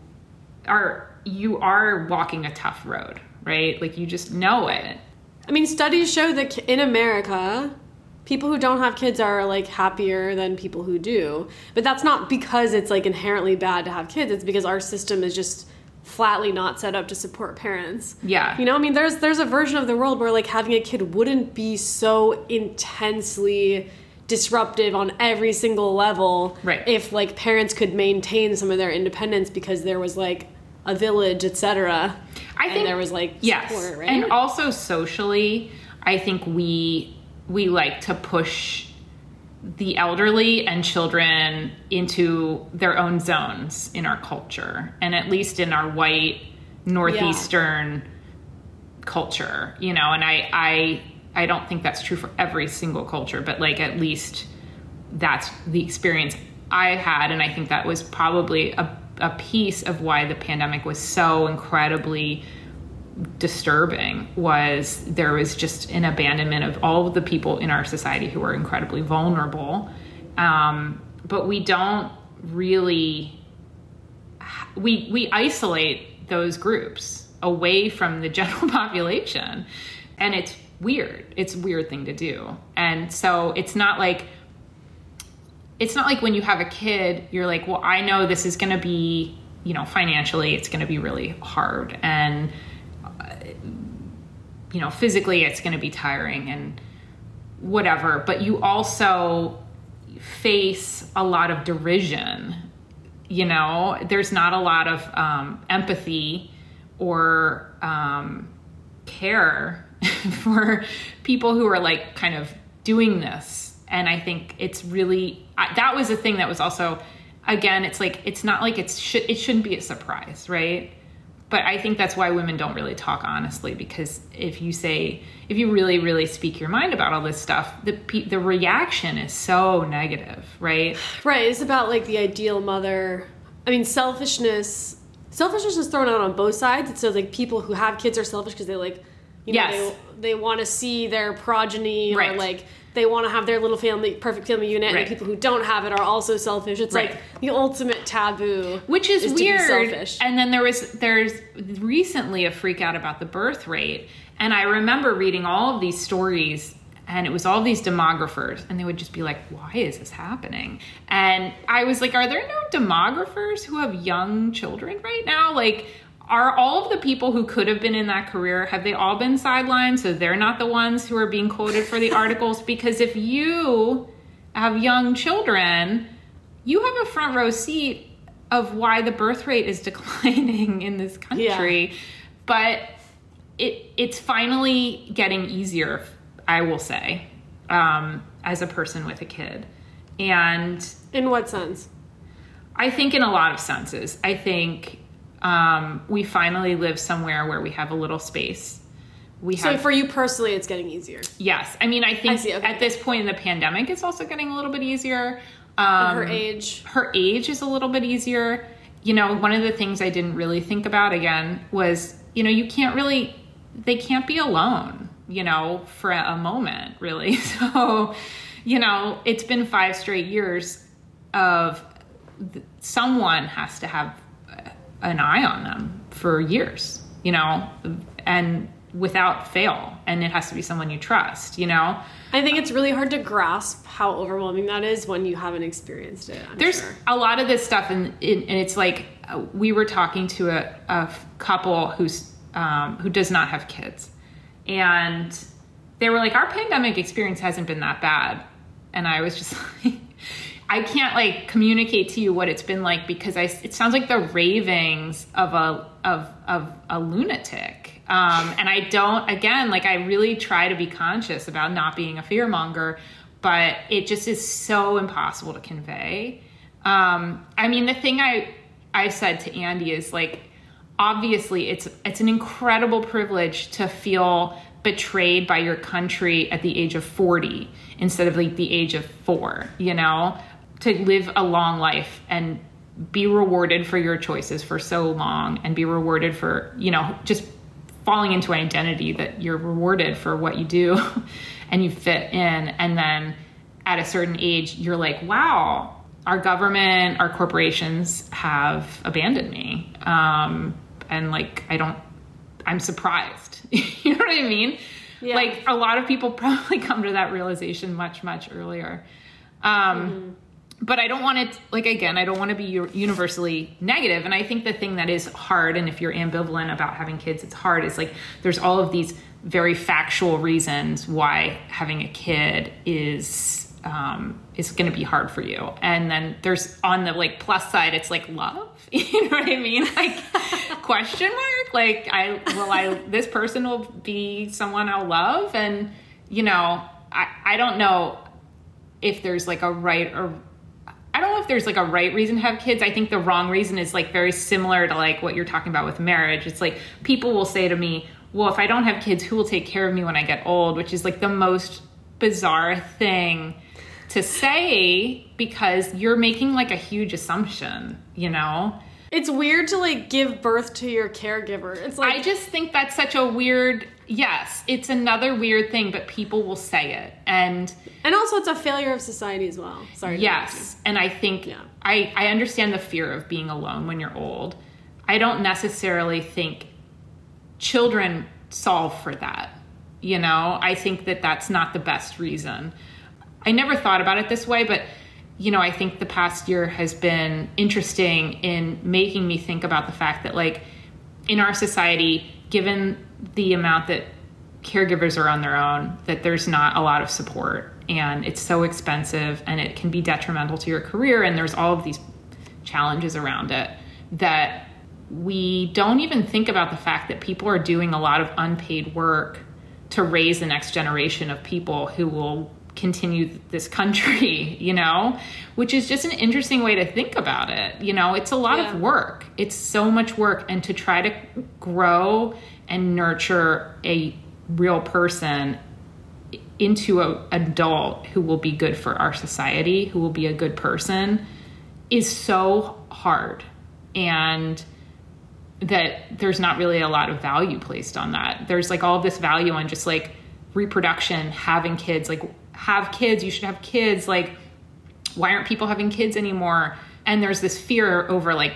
are you are walking a tough road, right? Like you just know it. I mean, studies show that in America, people who don't have kids are like happier than people who do. But that's not because it's like inherently bad to have kids. It's because our system is just flatly not set up to support parents. Yeah. You know, I mean, there's there's a version of the world where like having a kid wouldn't be so intensely disruptive on every single level Right. if like parents could maintain some of their independence because there was like a village, etc. I and think there was like yes, support, right? and also socially, I think we we like to push the elderly and children into their own zones in our culture, and at least in our white northeastern culture, you know. And I I I don't think that's true for every single culture, but like at least that's the experience I had, and I think that was probably a, a piece of why the pandemic was so incredibly disturbing was there was just an abandonment of all of the people in our society who are incredibly vulnerable. Um, but we don't really we we isolate those groups away from the general *laughs* population. And it's weird. It's a weird thing to do. And so it's not like it's not like when you have a kid you're like well i know this is going to be you know financially it's going to be really hard. And you know physically it's going to be tiring and whatever but you also face a lot of derision you know? There's not a lot of um, empathy or um, care *laughs* for people who are like kind of doing this. And i think it's really that was a thing that was also again it's like it's not like it's it shouldn't be a surprise right but i think that's why women don't really talk honestly because if you say if you really really speak your mind about all this stuff the the reaction is so negative right Right, it's about like the ideal mother. I mean, selfishness. Selfishness is thrown out on both sides. It's so like people who have kids are selfish because they like, you know, Yes. they, they want to see their progeny or Right. like they want to have their little family, perfect family unit. Right. And the people who don't have it are also selfish. It's Right. like the ultimate taboo, which is, is weird selfish. and then there was there's recently a freak out about the birth rate and i remember reading all of these stories and it was all these demographers and they would just be like why is this happening and i was like are there no demographers who have young children right now like are all of the people who could have been in that career have they all been sidelined so they're not the ones who are being quoted for the *laughs* articles? Because if you have young children you have a front row seat of why the birth rate is *laughs* declining in this country. But it it's finally getting easier i will say um, as a person with a kid. And In what sense? i think in a lot of senses. I think um, we finally live somewhere where we have a little space we So have for you personally, it's getting easier. yes i mean i think I see, okay. at this point in the pandemic it's also getting a little bit easier um, Her age. her age is a little bit easier. You know, one of the things I didn't really think about again was, you know, you can't really, they can't be alone, you know, for a moment, really. *laughs* So, you know, it's been five straight years of th- someone has to have an eye on them for years, you know, and without fail. And it has to be someone you trust, you know? I think it's really hard to grasp how overwhelming that is when you haven't experienced it. I'm There's sure. a lot of this stuff, and, and it's like uh, we were talking to a, a couple who's um, who does not have kids, and they were like, "Our pandemic experience hasn't been that bad," and I was just *laughs* like. I can't like communicate to you what it's been like because I it sounds like the ravings of a of of a lunatic. Um, and I don't again like I really try to be conscious about not being a fear monger, but it just is so impossible to convey. Um, I mean, the thing I I said to Andy is like, obviously, it's it's an incredible privilege to feel betrayed by your country at the age of 40 instead of like the age of four, you know, to live a long life and be rewarded for your choices for so long and be rewarded for, you know, just falling into an identity that you're rewarded for what you do *laughs* and you fit in. And then at a certain age, you're like, wow, our government, our corporations have abandoned me. Um, and like, I don't, I'm surprised. *laughs* you know what I mean? Yeah. Like, a lot of people probably *laughs* come to that realization much, much earlier. Um, But I don't want it, like, again, I don't want to be universally negative. And I think the thing that is hard, and if you're ambivalent about having kids, it's hard, is like there's all of these very factual reasons why having a kid is um, is going to be hard for you. And then there's on the like plus side, it's like love. *laughs* You know what I mean? Like question mark. Like I will I this person will be someone I'll love, and you know I I don't know if there's like a right or I don't know if there's like a right reason to have kids. I think the wrong reason is like very similar to like what you're talking about with marriage. It's like people will say to me, "Well, if I don't have kids, who will take care of me when I get old?" which is like the most bizarre thing to say because you're making like a huge assumption, you know? It's weird to like give birth to your caregiver. It's like I just think that's such a weird yes, it's another weird thing, but people will say it. And and also it's a failure of society as well. Sorry. to interrupt you. Yes, and I think Yeah. I I understand the fear of being alone when you're old. I don't necessarily think children solve for that. You know, I think that that's not the best reason. I never thought about it this way, but you know, I think the past year has been interesting in making me think about the fact that like in our society, given the amount that caregivers are on their own, that there's not a lot of support. And it's so expensive and it can be detrimental to your career and there's all of these challenges around it that we don't even think about the fact that people are doing a lot of unpaid work to raise the next generation of people who will continue this country, *laughs* you know, which is just an interesting way to think about it. You know, it's a lot Yeah. of work. It's so much work and to try to grow and nurture a real person into an adult who will be good for our society, who will be a good person is so hard. And that there's not really a lot of value placed on that. There's like all this value on just like reproduction, having kids, like have kids, you should have kids, like why aren't people having kids anymore? And there's this fear over like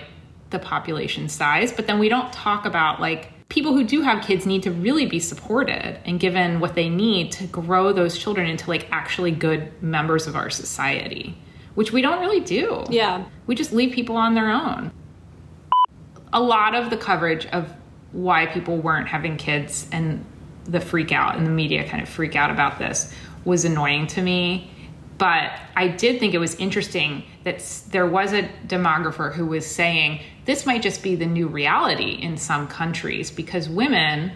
the population size, but then we don't talk about like people who do have kids need to really be supported and given what they need to grow those children into like actually good members of our society, which we don't really do. Yeah. We just leave people on their own. A lot of the coverage of why people weren't having kids and the freak out and the media kind of freak out about this was annoying to me. But I did think it was interesting that there was a demographer who was saying this might just be the new reality in some countries because women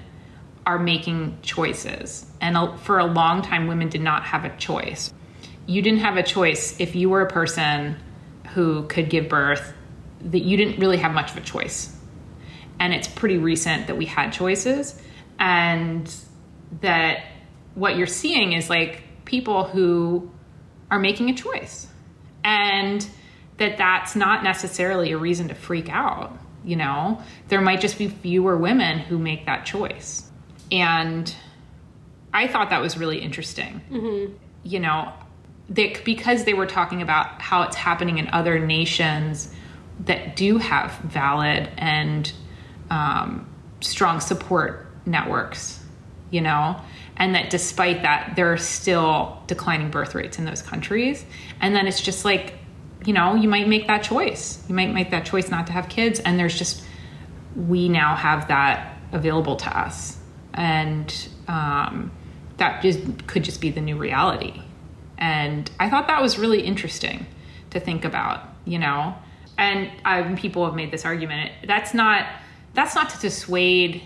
are making choices. And for a long time, women did not have a choice. You didn't have a choice if you were a person who could give birth, that you didn't really have much of a choice. And it's pretty recent that we had choices. And that what you're seeing is like people who are making a choice. And that that's not necessarily a reason to freak out. You know, there might just be fewer women who make that choice. And I thought that was really interesting. You know, because they were talking about how it's happening in other nations that do have valid and um, strong support networks, you know, and that despite that, there are still declining birth rates in those countries. And then it's just like, you know, you might make that choice. You might make that choice not to have kids. And there's just, we now have that available to us. And um, that just could just be the new reality. And I thought that was really interesting to think about, you know. And um, people have made this argument. That's not that's not to dissuade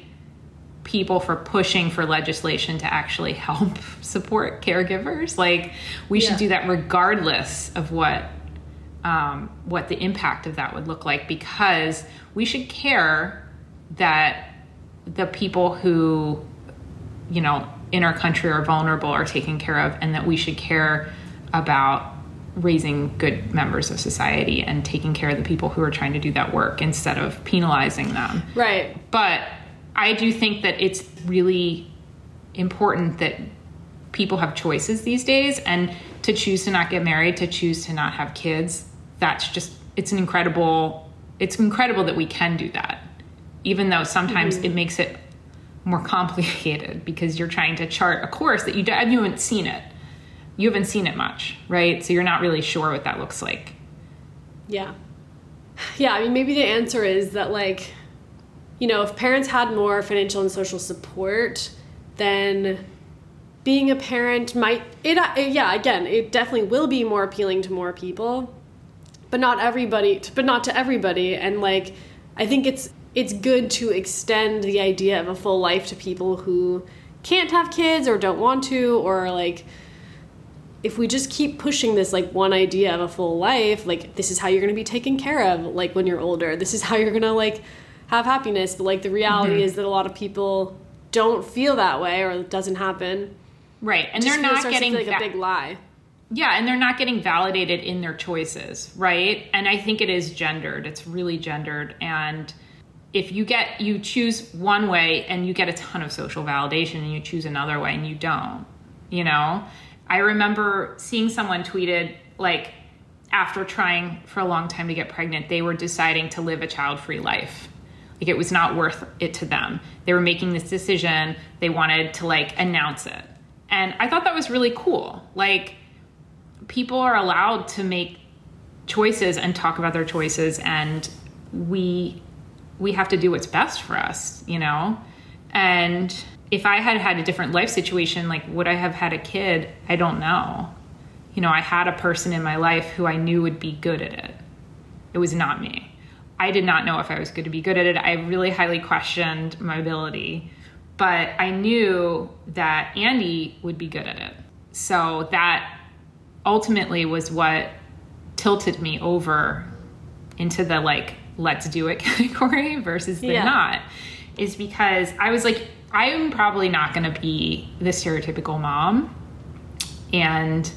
people for pushing for legislation to actually help *laughs* support caregivers. Like we should do that regardless of what um, what the impact of that would look like, because we should care that the people who you know in our country are vulnerable are taken care of, and that we should care about raising good members of society and taking care of the people who are trying to do that work instead of penalizing them. Right. But I do think that it's really important that people have choices these days and to choose to not get married, to choose to not have kids, that's just it's an incredible it's incredible that we can do that. Even though sometimes mm-hmm. it makes it more complicated *laughs* because you're trying to chart a course that you, d- you haven't seen it. You haven't seen it much, right? So you're not really sure what that looks like. Yeah. *sighs* Yeah, I mean, maybe the answer is that, like, you know, if parents had more financial and social support, then being a parent might, it, uh, yeah, again, it definitely will be more appealing to more people, but not everybody, but not to everybody. And, like, I think it's, it's good to extend the idea of a full life to people who can't have kids or don't want to, or, like, if we just keep pushing this like one idea of a full life like this is how you're going to be taken care of like when you're older this is how you're going to like have happiness but like the reality mm-hmm. is that a lot of people don't feel that way or it doesn't happen Right. And Just they're not getting like va- a big lie Yeah, and they're not getting validated in their choices, right? And I think it is gendered. It's really gendered. And if you get, you choose one way and you get a ton of social validation and you choose another way and you don't, you know? I remember seeing someone tweeted, like, after trying for a long time to get pregnant, they were deciding to live a child free life. Like, it was not worth it to them. They were making this decision. They wanted to, like, announce it. And I thought that was really cool. Like, people are allowed to make choices and talk about their choices and we we have to do what's best for us you know and if i had had a different life situation like would i have had a kid i don't know you know i had a person in my life who i knew would be good at it it was not me i did not know if i was going to be good at it. I really highly questioned my ability but i knew that andy would be good at it. So that ultimately was what tilted me over into the like let's do it *laughs* category versus the Yeah. not is because I was like I'm probably not going to be the stereotypical mom and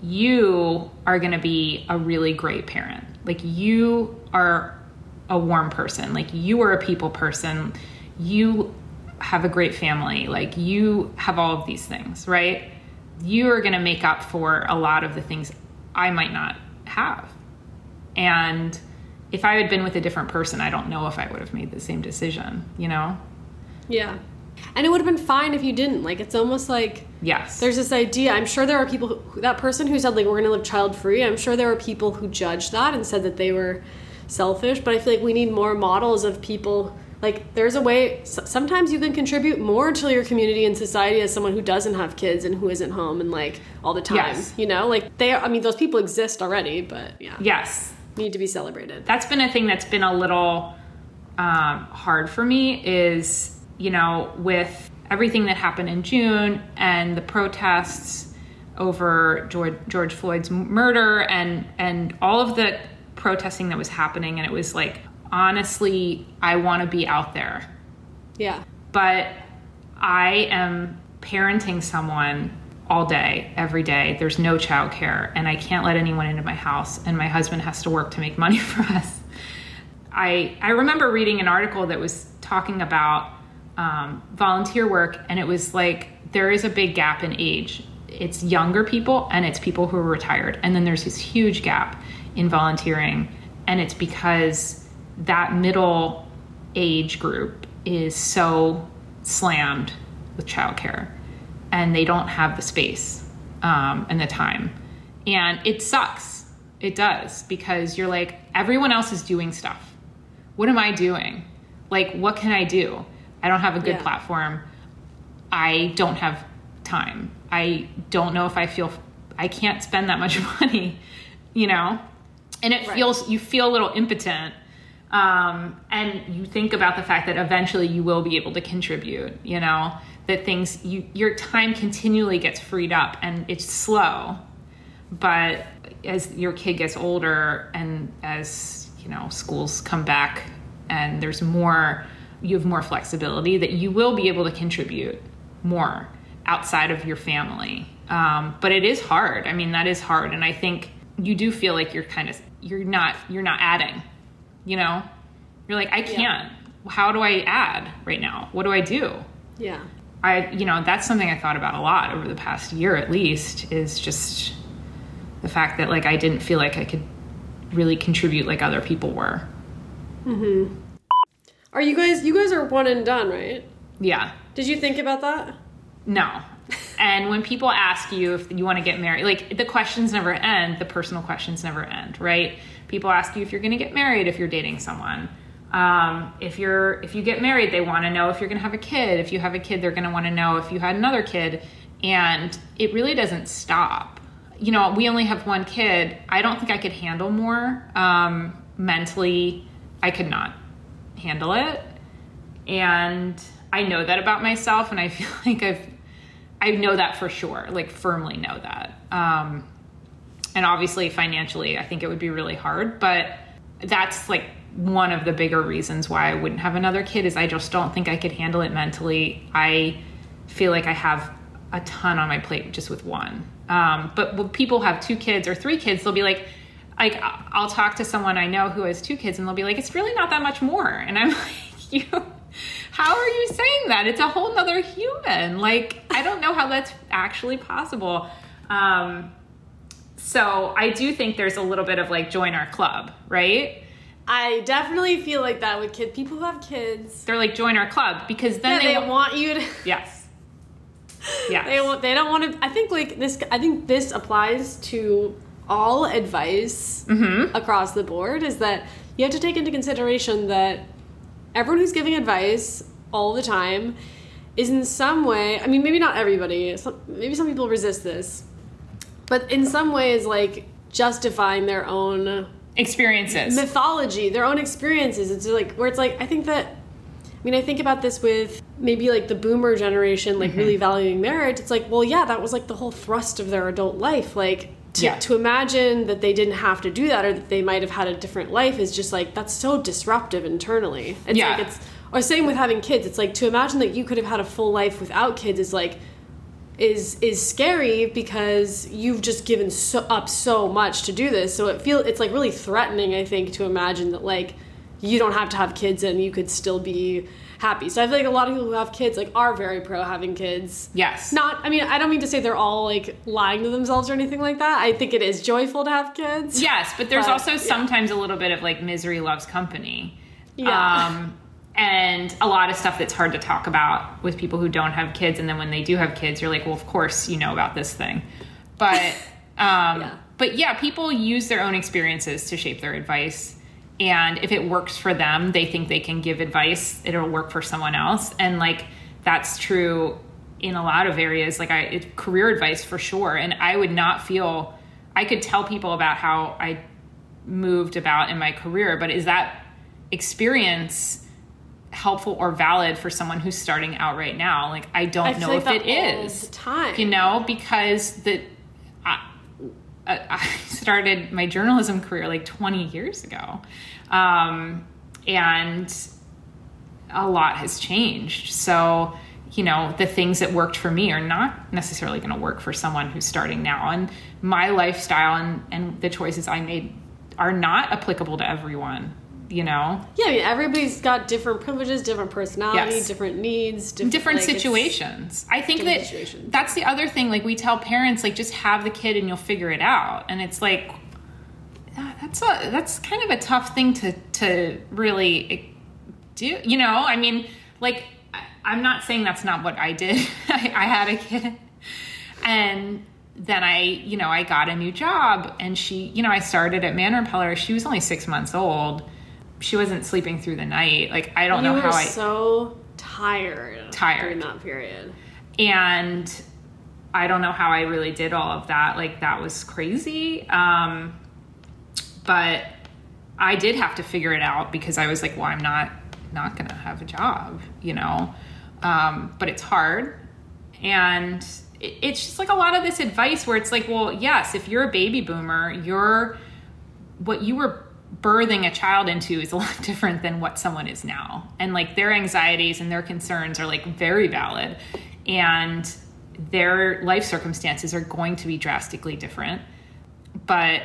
you are going to be a really great parent like you are a warm person. Like you are a people person. You have a great family. Like you have all of these things right? You are going to make up for a lot of the things I might not have. And if I had been with a different person, I don't know if I would have made the same decision, you know? yeah. And it would have been fine if you didn't. Like it's almost like Yes. there's this idea i'm sure there are people who, that person who said like we're going to live child free i'm sure there were people who judged that and said that they were selfish but i feel like we need more models of people like there's a way sometimes you can contribute more to your community and society as someone who doesn't have kids and who isn't home and like all the time Yes. you know like they are, i mean those people exist already but yeah yes. need to be celebrated That's been a thing that's been a little um, hard for me is, you know, with everything that happened in June and the protests over George, George Floyd's murder and and all of the protesting that was happening and it was like honestly I want to be out there yeah but I am parenting someone all day, every day. There's no childcare, and I can't let anyone into my house, and my husband has to work to make money *laughs* for us. I I remember reading an article that was talking about um, volunteer work, and it was like there is a big gap in age it's younger people and it's people who are retired. And then there's this huge gap in volunteering. And it's because that middle age group is so slammed with childcare and they don't have the space um, and the time. And it sucks. It does because you're like, everyone else is doing stuff. What am I doing? Like, what can I do? I don't have a good Yeah. platform. I don't have time. I don't know if I feel I can't spend that much *laughs* money, you know? And it Right. feels you feel a little impotent. Um, and you think about the fact that eventually you will be able to contribute, you know, that things you your time continually gets freed up and it's slow. But as your kid gets older and as, you know, schools come back and there's more you have more flexibility that you will be able to contribute more outside of your family. Um, but it is hard. I mean, that is hard, and I think you do feel like you're kind of you're not you're not adding. You know, you're like I can't. How do I add right now? What do I do? Yeah. I you know that's something I thought about a lot over the past year at least is just the fact that like I didn't feel like I could really contribute like other people were. Are you guys? You guys are one and done, right? Yeah. Did you think about that? No. *laughs* And when people ask you if you want to get married, like the questions never end, the personal questions never end, right? People ask you if you're going to get married if you're dating someone. Um, if you're if you get married, they want to know if you're going to have a kid. If you have a kid, they're going to want to know if you had another kid. And it really doesn't stop. You know, we only have one kid. I don't think I could handle more. Um, mentally, I could not handle it and I know that about myself, and I *laughs* feel like I've I know that for sure, like firmly know that. Um, and obviously, financially, I think it would be really hard, but that's like one of the bigger reasons why I wouldn't have another kid is I just don't think I could handle it mentally. I feel like I have a ton on my plate just with one. Um, but when people have two kids or three kids, they'll be like, like I'll talk to someone I know who has two kids, and they'll be like, "It's really not that much more," and I'm *laughs* like, "You, how are you saying that? It's a whole nother human. Like I don't know how that's actually possible." Um, so I do think there's a little bit of like join our club, right? I definitely feel like that with kids. people who have kids. They're like join our club because then Yeah, they, they want you to. *laughs* yes, Yeah. They. They don't want to. I think like this. I think this applies to all advice Mm-hmm. across the board. Is that you have to take into consideration that everyone who's giving advice all the time is in some way. I mean, maybe not everybody. Some, maybe some people resist this, but in some ways, like justifying their own experiences. mythology, their own experiences. It's like where it's like I think that I mean I think about this with maybe like the boomer generation like really valuing marriage. It's like, well yeah, that was like the whole thrust of their adult life. Like to, Yeah. to imagine that they didn't have to do that or that they might have had a different life is just like that's so disruptive internally. It's Yeah. like it's or same with having kids. It's like to imagine that you could have had a full life without kids is like is is scary because you've just given so, up so much to do this. So it feel it's like really threatening. I think to imagine that like you don't have to have kids and you could still be happy. So I feel like a lot of people who have kids like are very pro having kids. yes, Not, I mean, I don't mean to say they're all like lying to themselves or anything like that. I think it is joyful to have kids. Yes, but there's But, also yeah. sometimes a little bit of like misery loves company. Yeah. Um, and a lot of stuff that's hard to talk about with people who don't have kids. And then when they do have kids, you're like, well, of course you know about this thing. But, *laughs* um, Yeah. but yeah, people use their own experiences to shape their advice. And if it works for them, they think they can give advice, it'll work for someone else. And like, that's true in a lot of areas. Like, I, it, career advice for sure. And I would not feel, I could tell people about how I moved about in my career, but is that experience helpful or valid for someone who's starting out right now? Like, I don't I know like if it is. time. You know, because the *laughs* I started my journalism career like 20 years ago, um, and a lot has changed. So, you know, the things that worked for me are not necessarily going to work for someone who's starting now. And my lifestyle and, and the choices I made are not applicable to everyone. You know? Yeah, I mean, everybody's got different privileges, different personality, Yes. different needs, different, different like, situations. I think that situations. that's the other thing. Like we tell parents, like just have the kid and you'll figure it out. And it's like that's a that's kind of a tough thing to to really eh, do. You know, I mean, like I'm not saying that's not what I did. *laughs* I, I had a kid, and then I, you know, I got a new job, and she, you know, I started at Man Repeller. She was only six months old. She wasn't sleeping through the night. Like I don't You know how I was so tired. Tired. during that period. and I don't know how I really did all of that. Like that was crazy. Um, but I did have to figure it out because I was like, well, I'm not not gonna have a job, you know. Um, but it's hard, and it, it's just like a lot of this advice where it's like, well, yes, if you're a baby boomer, you're what you were birthing a child into is a *laughs* lot different than what someone is now. And like their anxieties and their concerns are like very valid. And their life circumstances are going to be drastically different. But,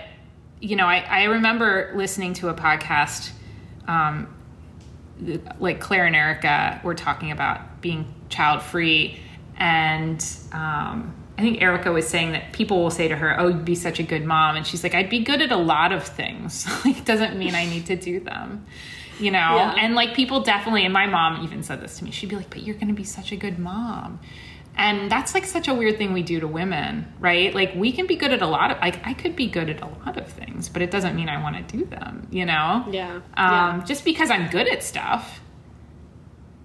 you know, I, I remember listening to a podcast, um, like Claire and Erica were talking about being child free. And um, I think Erica was saying that people will say to her, Oh, you'd be such a good mom. And she's like, I'd be good at a lot of things. *laughs* like, it doesn't mean I need to do them, you know? Yeah. And like, people definitely, and my mom even said this to me, she'd be like, But you're going to be such a good mom. And that's like such a weird thing we do to women, right? Like, we can be good at a lot of, like, I could be good at a lot of things, but it doesn't mean I want to do them, you know? Yeah. Um, yeah. Just because I'm good at stuff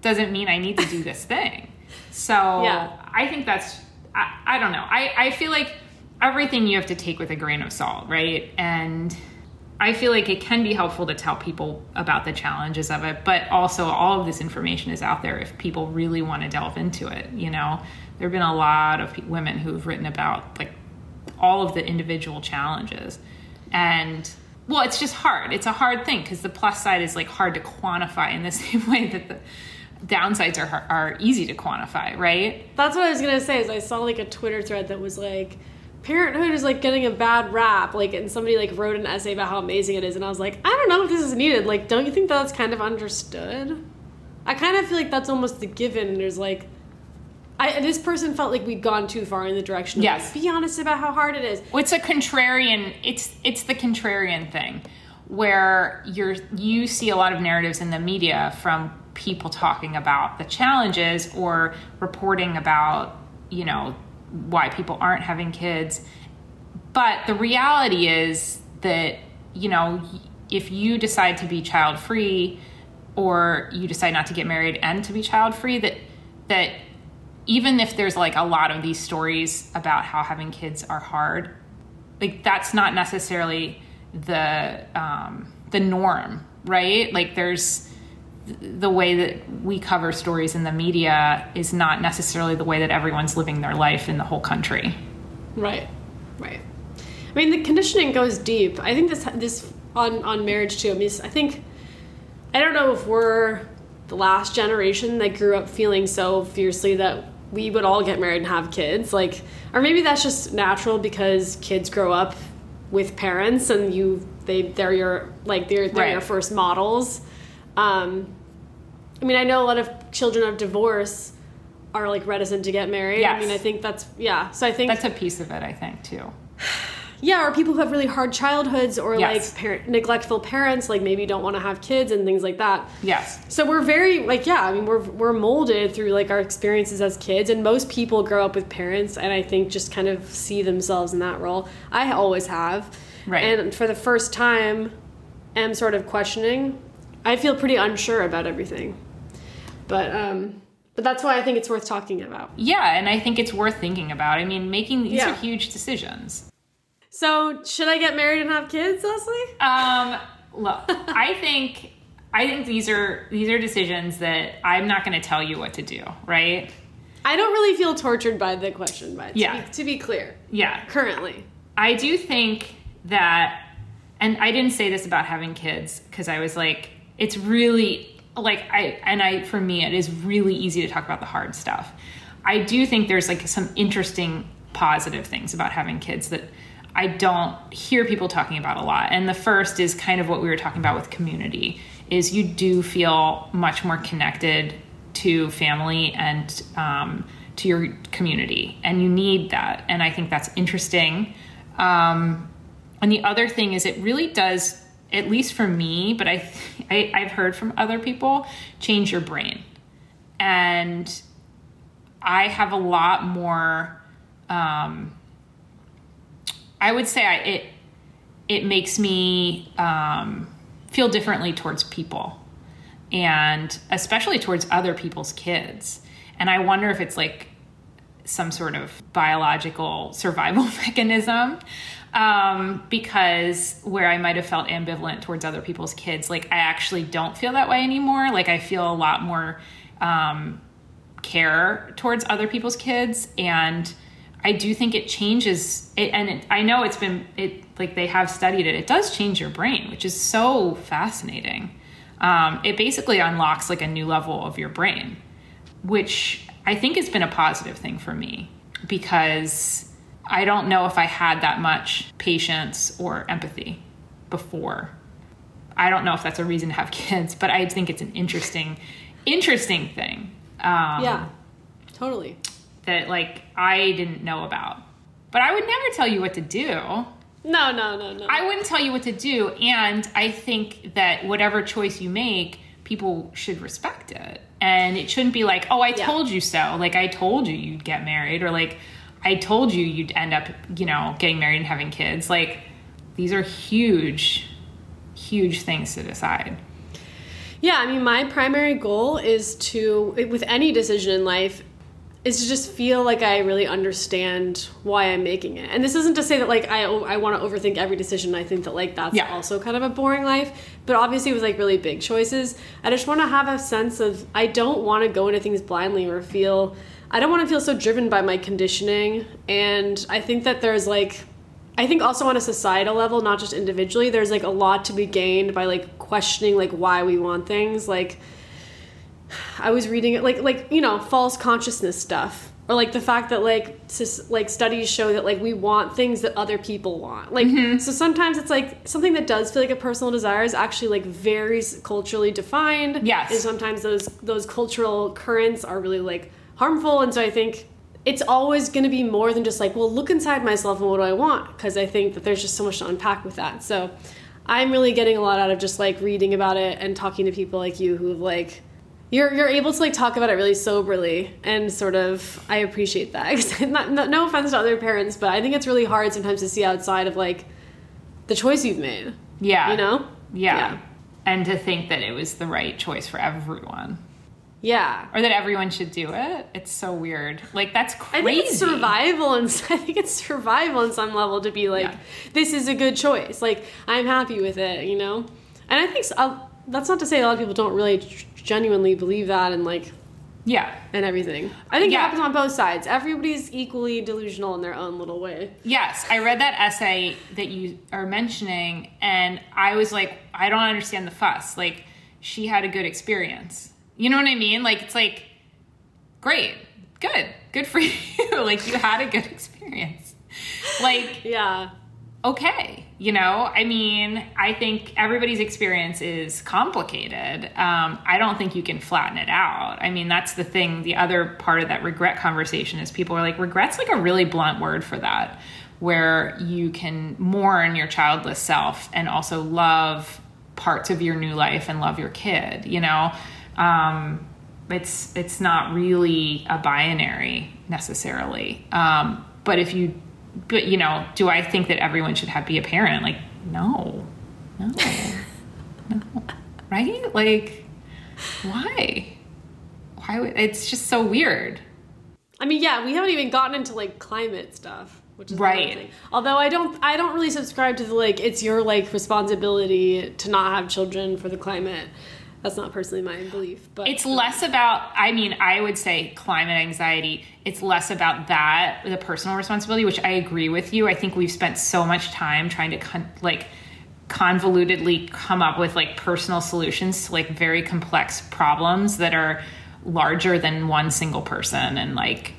doesn't mean I need to do this thing. So Yeah. I think that's, I, I don't know. I, I feel like everything you have to take with a grain of salt, right? And I feel like it can be helpful to tell people about the challenges of it, but also all of this information is out there if people really want to delve into it. You know, there have been a lot of women who've written about like all of the individual challenges. And well, it's just hard. It's a hard thing because the plus side is like hard to quantify in the *laughs* same way that the downsides are are easy to quantify, right? That's what I was gonna say. Is I saw like a Twitter thread that was like, parenthood is like getting a bad rap. Like, and somebody like wrote an essay about how amazing it is, and I was like, I don't know if this is needed. Like, don't you think that's kind of understood? I kind of feel like that's almost the given. There's like, I this person felt like we'd gone too far in the direction. Of Yes. like, be honest about how hard it is. Well, it's a contrarian. It's it's the contrarian thing, where you're you see a lot of narratives in the media from people talking about the challenges or reporting about you know why people aren't having kids, but the reality is that you know if you decide to be child free or you decide not to get married and to be child free that that even if there's like a lot of these stories about how having kids are hard like that's not necessarily the um, the norm right? Like there's the way that we cover stories in the media is not necessarily the way that everyone's living their life in the whole country Right, right. I mean, the conditioning goes deep. I think this this on on marriage too. I mean, I think I don't know if we're the last generation that grew up feeling so fiercely that we would all get married and have kids, like, or maybe that's just natural because kids grow up with parents and you they they're your like they're they're Right. your first models. Um, I mean, I know a lot of children of divorce are like reticent to get married. I mean, I think that's yeah. So I think that's a piece of it i think too *sighs* yeah, or people who have really hard childhoods or Yes. like parent, neglectful parents, like maybe don't want to have kids and things like that. yes So we're very like yeah, I mean we're we're molded through like our experiences as kids, and most people grow up with parents, and I think just kind of see themselves in that role. I always have, Right. And for the first time, am sort of questioning. I feel pretty unsure about everything, but um, but that's why I think it's worth talking about. yeah and i think it's worth thinking about i mean making these Yeah. are huge decisions So should I get married and have kids, Leslie? Um, look, I think I think these are these are decisions that I'm not going to tell you what to do, right? I don't really feel tortured by the question, but to, Yeah. be, to be clear, Yeah, currently. I do think that, and I didn't say this about having kids because I was like, it's really like I and I for me it is really easy to talk about the hard stuff. I do think there's like some interesting positive things about having kids that I don't hear people talking about a lot. And the first is kind of what we were talking about with community is you do feel much more connected to family and um, to your community, and you need that. And I think that's interesting. Um, and the other thing is, it really does, at least for me, but I, I I've heard from other people, change your brain, and I have a lot more. Um, I would say I, it it makes me um, feel differently towards people, and especially towards other people's kids. And I wonder if it's like some sort of biological survival *laughs* mechanism. Um, because where I might have felt ambivalent towards other people's kids, like I actually don't feel that way anymore. Like I feel a lot more um, care towards other people's kids. And i do think it changes it and it, i know it's been it like they have studied it. It does change your brain which is so fascinating. Um, it basically unlocks like a new level of your brain which i think has been a positive thing for me because i don't know if i had that much patience or empathy before i don't know if that's a reason to have *laughs* kids but i think it's an interesting interesting thing um, yeah, totally. that like I didn't know about. But I would never tell you what to do. No, no, no, no. I wouldn't tell you what to do, and I think that whatever choice you make, people should respect it. And it shouldn't be like, "Oh, I Yeah. told you so." Like I told you you'd get married or like I told you you'd end up, you know, getting married and having kids. Like these are huge huge things to decide. Yeah, I mean, my primary goal is to, with any decision in life, is to just feel like I really understand why I'm making it. And this isn't to say that like I I want to overthink every decision. I think that like that's Yeah. also kind of a boring life. But obviously, with like really big choices, I just want to have a sense of I don't want to go into things blindly or feel I don't want to feel so driven by my conditioning. And I think that there's like I think also on a societal level, not just individually, there's like a lot to be gained by like questioning like why we want things. Like I was reading it like like you know false consciousness stuff or like the fact that like sis, like studies show that like we want things that other people want. Like mm-hmm. so sometimes it's like something that does feel like a personal desire is actually like very culturally defined. Yes. And sometimes those those cultural currents are really like harmful and so I think it's always going to be more than just like, well, look inside myself and what do I want? Because I think that there's just so much to unpack with that. So I'm really getting a lot out of just like reading about it and talking to people like you who have like, you're, you're able to like talk about it really soberly and sort of, I appreciate that. *laughs* not, no, no offense to other parents, but I think it's really hard sometimes to see outside of like the choice you've made, Yeah. you know? Yeah. Yeah. And to think that it was the right choice for everyone. Yeah. Or that everyone should do it. It's so weird. Like that's crazy. I think it's survival, and *laughs* I think it's survival on some level to be like, Yeah. this is a good choice. Like I'm happy with it, you know. And I think s uh that's not to say a lot of people don't really genuinely believe that and like Yeah. and everything. I think Yeah. it happens on both sides. Everybody's equally delusional in their own little way. Yes, I read that essay that you are mentioning, and I was like, I don't understand the fuss. Like, she had a good experience. You know what I mean? Like, it's like, great, good, good for *laughs* you. like, you had a good experience. Like, Yeah. okay, you know, I mean, I think everybody's experience is complicated. Um, I don't think you can flatten it out. I mean, that's the thing. The other part of that regret conversation is people are like, regret's like a really blunt word for that, where you can mourn your childless self and also love parts of your new life and love your kid, you know? Um, it's it's not really a binary necessarily. Um, but if you but you know, do I think that everyone should have be a parent? Like, no, no, *laughs* no, right? Like, why? Why? Would, it's just so weird. I mean, yeah, we haven't even gotten into like climate stuff, which is Right. Although I don't, I don't really subscribe to the like it's your like responsibility to not have children for the climate. That's not personally my belief, but It's less about. I mean, I would say climate anxiety. It's less about that, the personal responsibility, which I agree with you. I think we've spent so much time trying to con- like convolutedly come up with like personal solutions to like very complex problems that are larger than one single person and like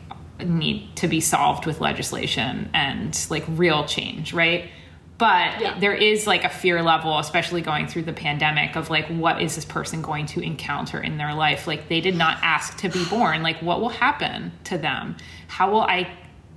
need to be solved with legislation and like real change, right? But Yeah. there is like a fear level especially going through the pandemic of like what is this person going to encounter in their life? Like they did not ask to be born. Like what will happen to them? How will i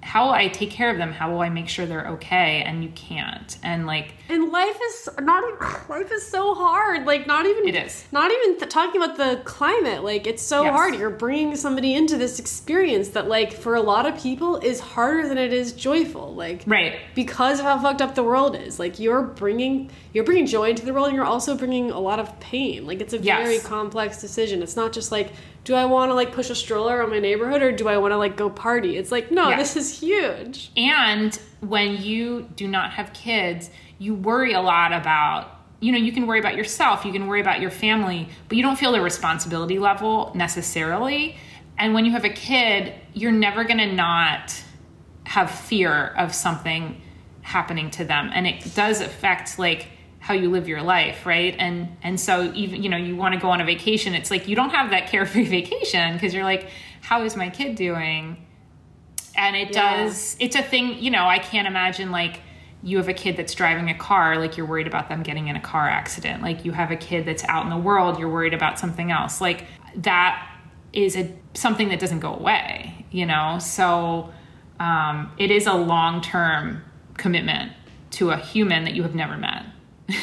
how will i take care of them how will i make sure they're okay and you can't and like And life is not *laughs* life is so hard. Like not even It is. not even th- talking about the climate. Like it's so Yes. hard. You're bringing somebody into this experience that like for a lot of people is harder than it is joyful. Like right because of how fucked up the world is. Like you're bringing you're bringing joy into the world and you're also bringing a lot of pain. Like it's a Yes. very complex decision. It's not just like do I want to like push a stroller on my neighborhood or do I want to like go party? It's like no, Yeah. this is huge. And when you do not have kids, you worry a lot about, you know, you can worry about yourself, you can worry about your family, but you don't feel the responsibility level necessarily. And when you have a kid, you're never going to not have fear of something happening to them. And it does affect like how you live your life, right? And and so even you know, you want to go on a vacation, it's like you don't have that *laughs* carefree vacation because you're like how is my kid doing? and it Yeah. does it's a thing you know i can't imagine like you have a kid that's driving a car like you're worried about them getting in a car accident like you have a kid that's out in the world you're worried about something else like that is a something that doesn't go away you know so um, it is a long-term commitment to a human that you have never met *laughs*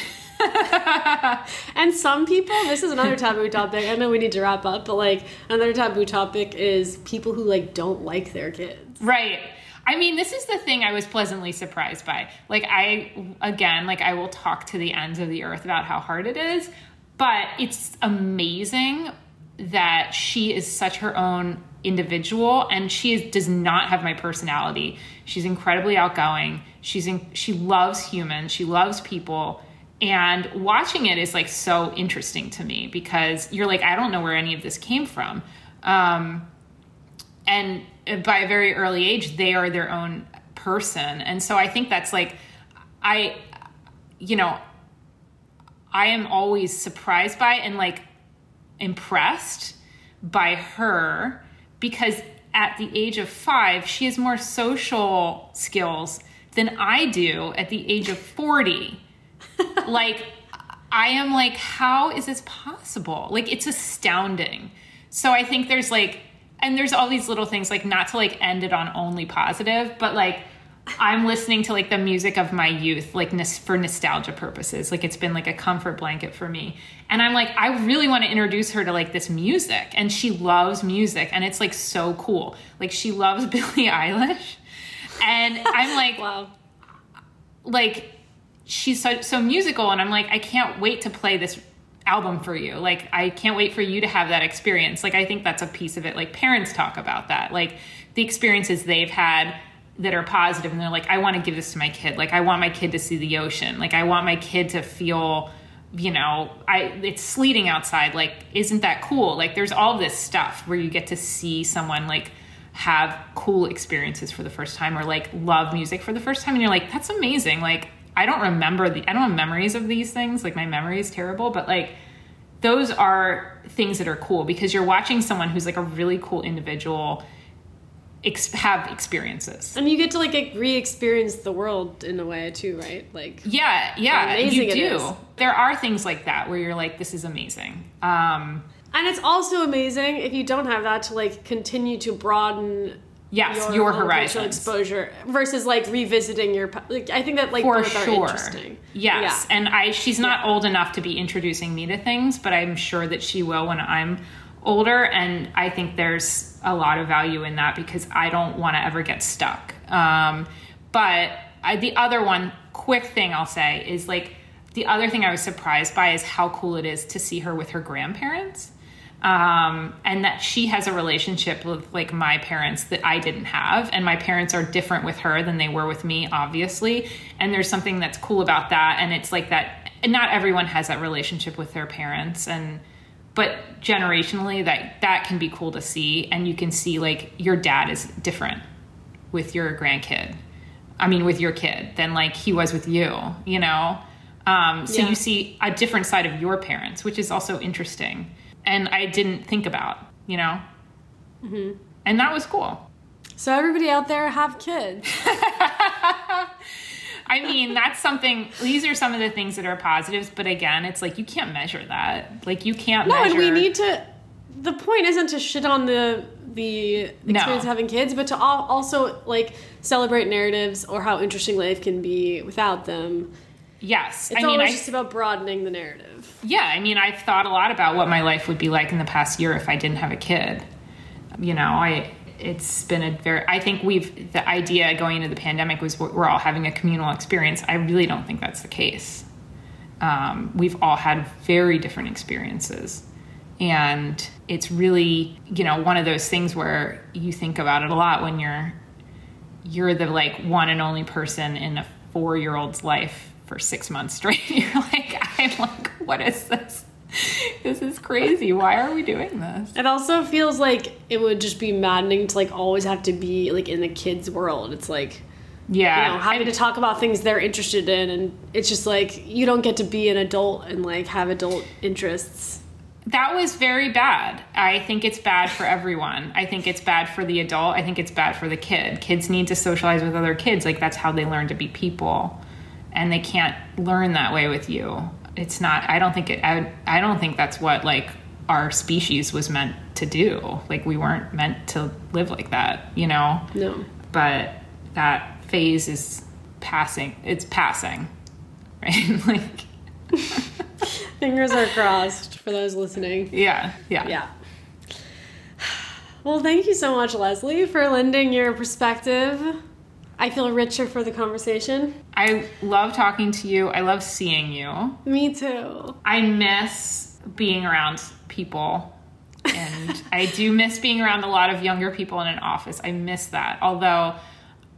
And some people, this is another taboo topic. I know we need to wrap up, but like another taboo topic is people who like don't like their kids. Right. I mean, this is the thing I was pleasantly surprised by. Like, I, again, like, I will talk to the ends of the earth about how hard it is, but it's amazing that she is such her own individual and she is, does not have my personality. She's incredibly outgoing. She's in, she loves humans. She loves people. And watching it is like so interesting to me because you're like, I don't know where any of this came from. Um, and by a very early age they are their own person and so i think that's like i you know i am always surprised by and like impressed by her because at the age of five she has more social skills than i do at the age of 40 *laughs* like i am like how is this possible? Like it's astounding. So i think there's like and there's all these little things like not to like end it on only positive but like i'm listening to like the music of my youth like for nostalgia purposes. Like it's been like a comfort blanket for me. And i'm like i really want to introduce her to like this music. And she loves music. And it's like so cool. Like she loves *laughs* billie eilish. And i'm like Wow. like she's so, so musical and i'm like i can't wait to play this album for you. Like i can't wait for you to have that experience. Like i think that's a piece of it. Like parents talk about that. Like the experiences they've had that are positive and they're like i want to give this to my kid. Like i want my kid to see the ocean. Like i want my kid to feel you know i it's sleeting outside. Like isn't that cool? Like there's all this stuff where you get to see someone like have cool experiences for the first time or like love music for the first time and you're like that's amazing. Like i don't remember the i don't have memories of these things. Like my memory is terrible but like those are things that are cool because you're watching someone who's like a really cool individual ex- have experiences. And you get to like re-experience the world in a way too, right? Like yeah yeah you do. there are things like that where you're like this is amazing. Um and it's also amazing if you don't have that to like continue to broaden yes your, your, horizons. exposure versus like revisiting your like I think that like for both are sure. interesting. yes Yeah. and i she's not old enough to be introducing me to things but i'm sure that she will when i'm older and i think there's a lot of value in that because i don't want to ever get stuck. Um, but I, the other one quick thing i'll say is like the other thing i was surprised by is how cool it is to see her with her grandparents um, and that she has a relationship with like my parents that I didn't have, and my parents are different with her than they were with me, obviously. And there's something that's cool about that, and it's like that. And not everyone has that relationship with their parents, and but generationally, that that can be cool to see, and you can see like your dad is different with your grandkid. I mean, with your kid than like he was with you, you know. Um, so Yeah. you see a different side of your parents, which is also interesting, and I didn't think about, you know. Mm-hmm. And that was cool. So everybody out there have kids. *laughs* I mean, that's something. These are some of the things that are positives, but again, it's like you can't measure that. Like you can't No, measure. and we need to. The point isn't to shit on the the experience No. of having kids, but to also like celebrate narratives or how interesting life can be without them. Yes, It's I mean, always I just about broadening the narrative. yeah, I mean, I've thought a lot about what my life would be like in the past year if I didn't have a kid. You know, I it's been a very. I think we've the idea going into the pandemic was we're all having a communal experience. I really don't think that's the case. Um, we've all had very different experiences, and it's really you know one of those things where you think about it a lot when you're you're the like one and only person in a four year old's life for six months straight. *laughs* You're like, I'm like, what is this? This is crazy. Why are we doing this? It also feels like it would just be maddening to like always have to be like in the kids' world. It's like Yeah. you know having to talk about things they're interested in, and it's just like you don't get to be an adult and like have adult interests. that was very bad. I think it's bad for everyone. I think it's bad for the adult. I think it's bad for the kid. Kids need to socialize with other kids. Like that's how they learn to be people. And they can't learn that way with you. It's not I don't think it I, I don't think that's what like our species was meant to do. Like we weren't meant to live like that, you know? No. But that phase is passing. It's passing. *laughs* Right? like *laughs* Fingers are crossed for those listening. yeah, yeah. Yeah. Well, thank you so much, Leslie, for lending your perspective. I feel richer for the conversation. I love talking to you. I love seeing you. Me too. I miss being around people. And *laughs* I do miss being around a lot of younger people in an office. I miss that. Although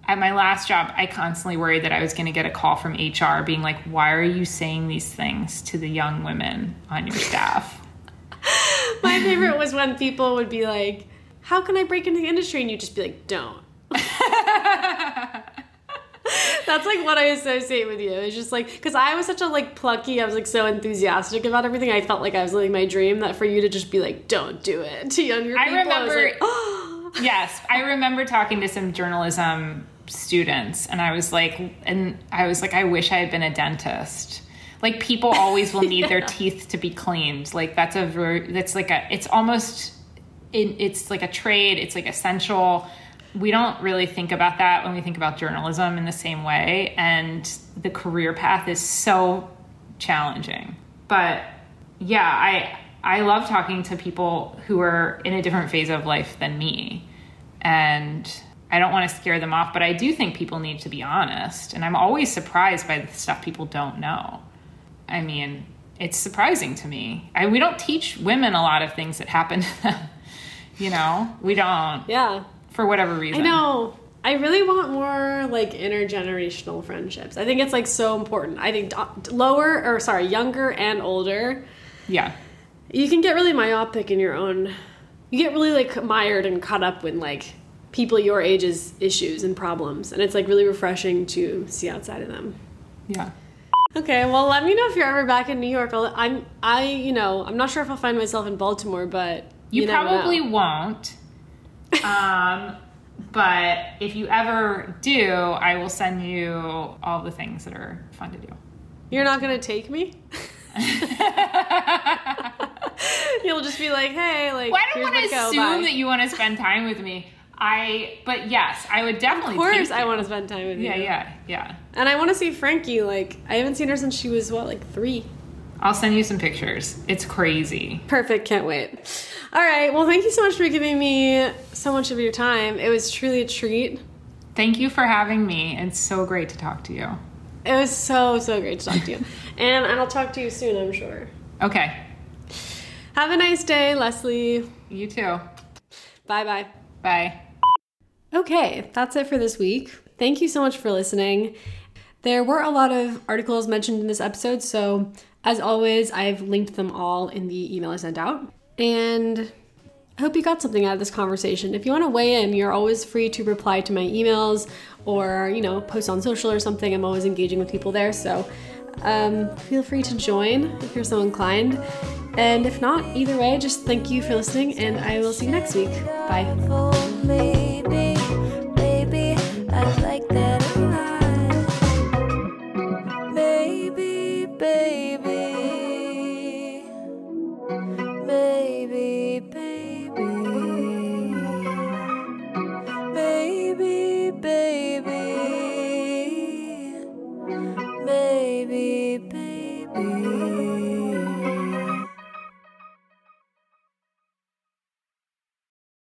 at my last job, I constantly worried that I was going to get a call from HR being like, why are you saying these things to the young women on your staff? *laughs* My favorite was when people would be like, How can I break into the industry? And you'd just be like, Don't. *laughs* That's like what I associate with you. It's just like because I was such a like plucky, I was like so enthusiastic about everything. I felt like I was living my dream. That for you to just be like, "Don't do it" *laughs* to younger I people, I was remember- like, "Oh." *laughs* yes, I remember talking to some journalism students, and I was like, and I was like, I wish I had been a dentist. Like people always will *laughs* need their teeth to be cleaned. Like that's a that's like a, it's almost, it, it's like a trade. It's like essential. We don't really think about that when we think about journalism in the same way, and the career path is so challenging. But yeah, I I love talking to people who are in a different phase of life than me. And I don't want to scare them off, but I do think people need to be honest. And I'm always surprised by the stuff people don't know. I mean, it's surprising to me. I, we don't teach women a lot of things that happen to them. *laughs* You know, we don't Yeah, for whatever reason. I know. I really want more like intergenerational friendships. I think it's like so important. I think d- lower or sorry, younger and older, Yeah. you can get really myopic in your own. You get really like mired and caught up with like people your age's issues and problems, and it's like really refreshing to see outside of them. Yeah. Okay, well, let me know if you're ever back in New York. I'll, I'm, I, you know, I'm not sure if I'll find myself in Baltimore, but You, know. probably won't. Um, but if you ever do, I will send you all the things that are fun to do. You're not gonna take me. *laughs* You'll just be like, hey, like, Well, I don't want to assume that you want to spend time with me. I, but yes, I would definitely. Of course, I want to spend time with Yeah, you. Yeah, yeah, yeah. And I want to see Frankie. Like, I haven't seen her since she was what, like three. I'll send you some pictures. It's crazy. Perfect. Can't wait. All right. Well, thank you so much for giving me so much of your time. It was truly a treat. Thank you for having me. It's so great to talk to you. It was so so great to talk to you, *laughs* and I'll talk to you soon. I'm sure. Okay. Have a nice day, Leslie. You too. Bye bye. Bye. Okay, that's it for this week. Thank you so much for listening. There were a lot of articles mentioned in this episode, so as always, I've linked them all in the email I sent out. And I hope you got something out of this conversation. If you want to weigh in, you're always free to reply to my emails or, you know, post on social or something. I'm always engaging with people there, so um, feel free to join if you're so inclined. And if not, either way, just thank you for listening, and I will see you next week. Bye.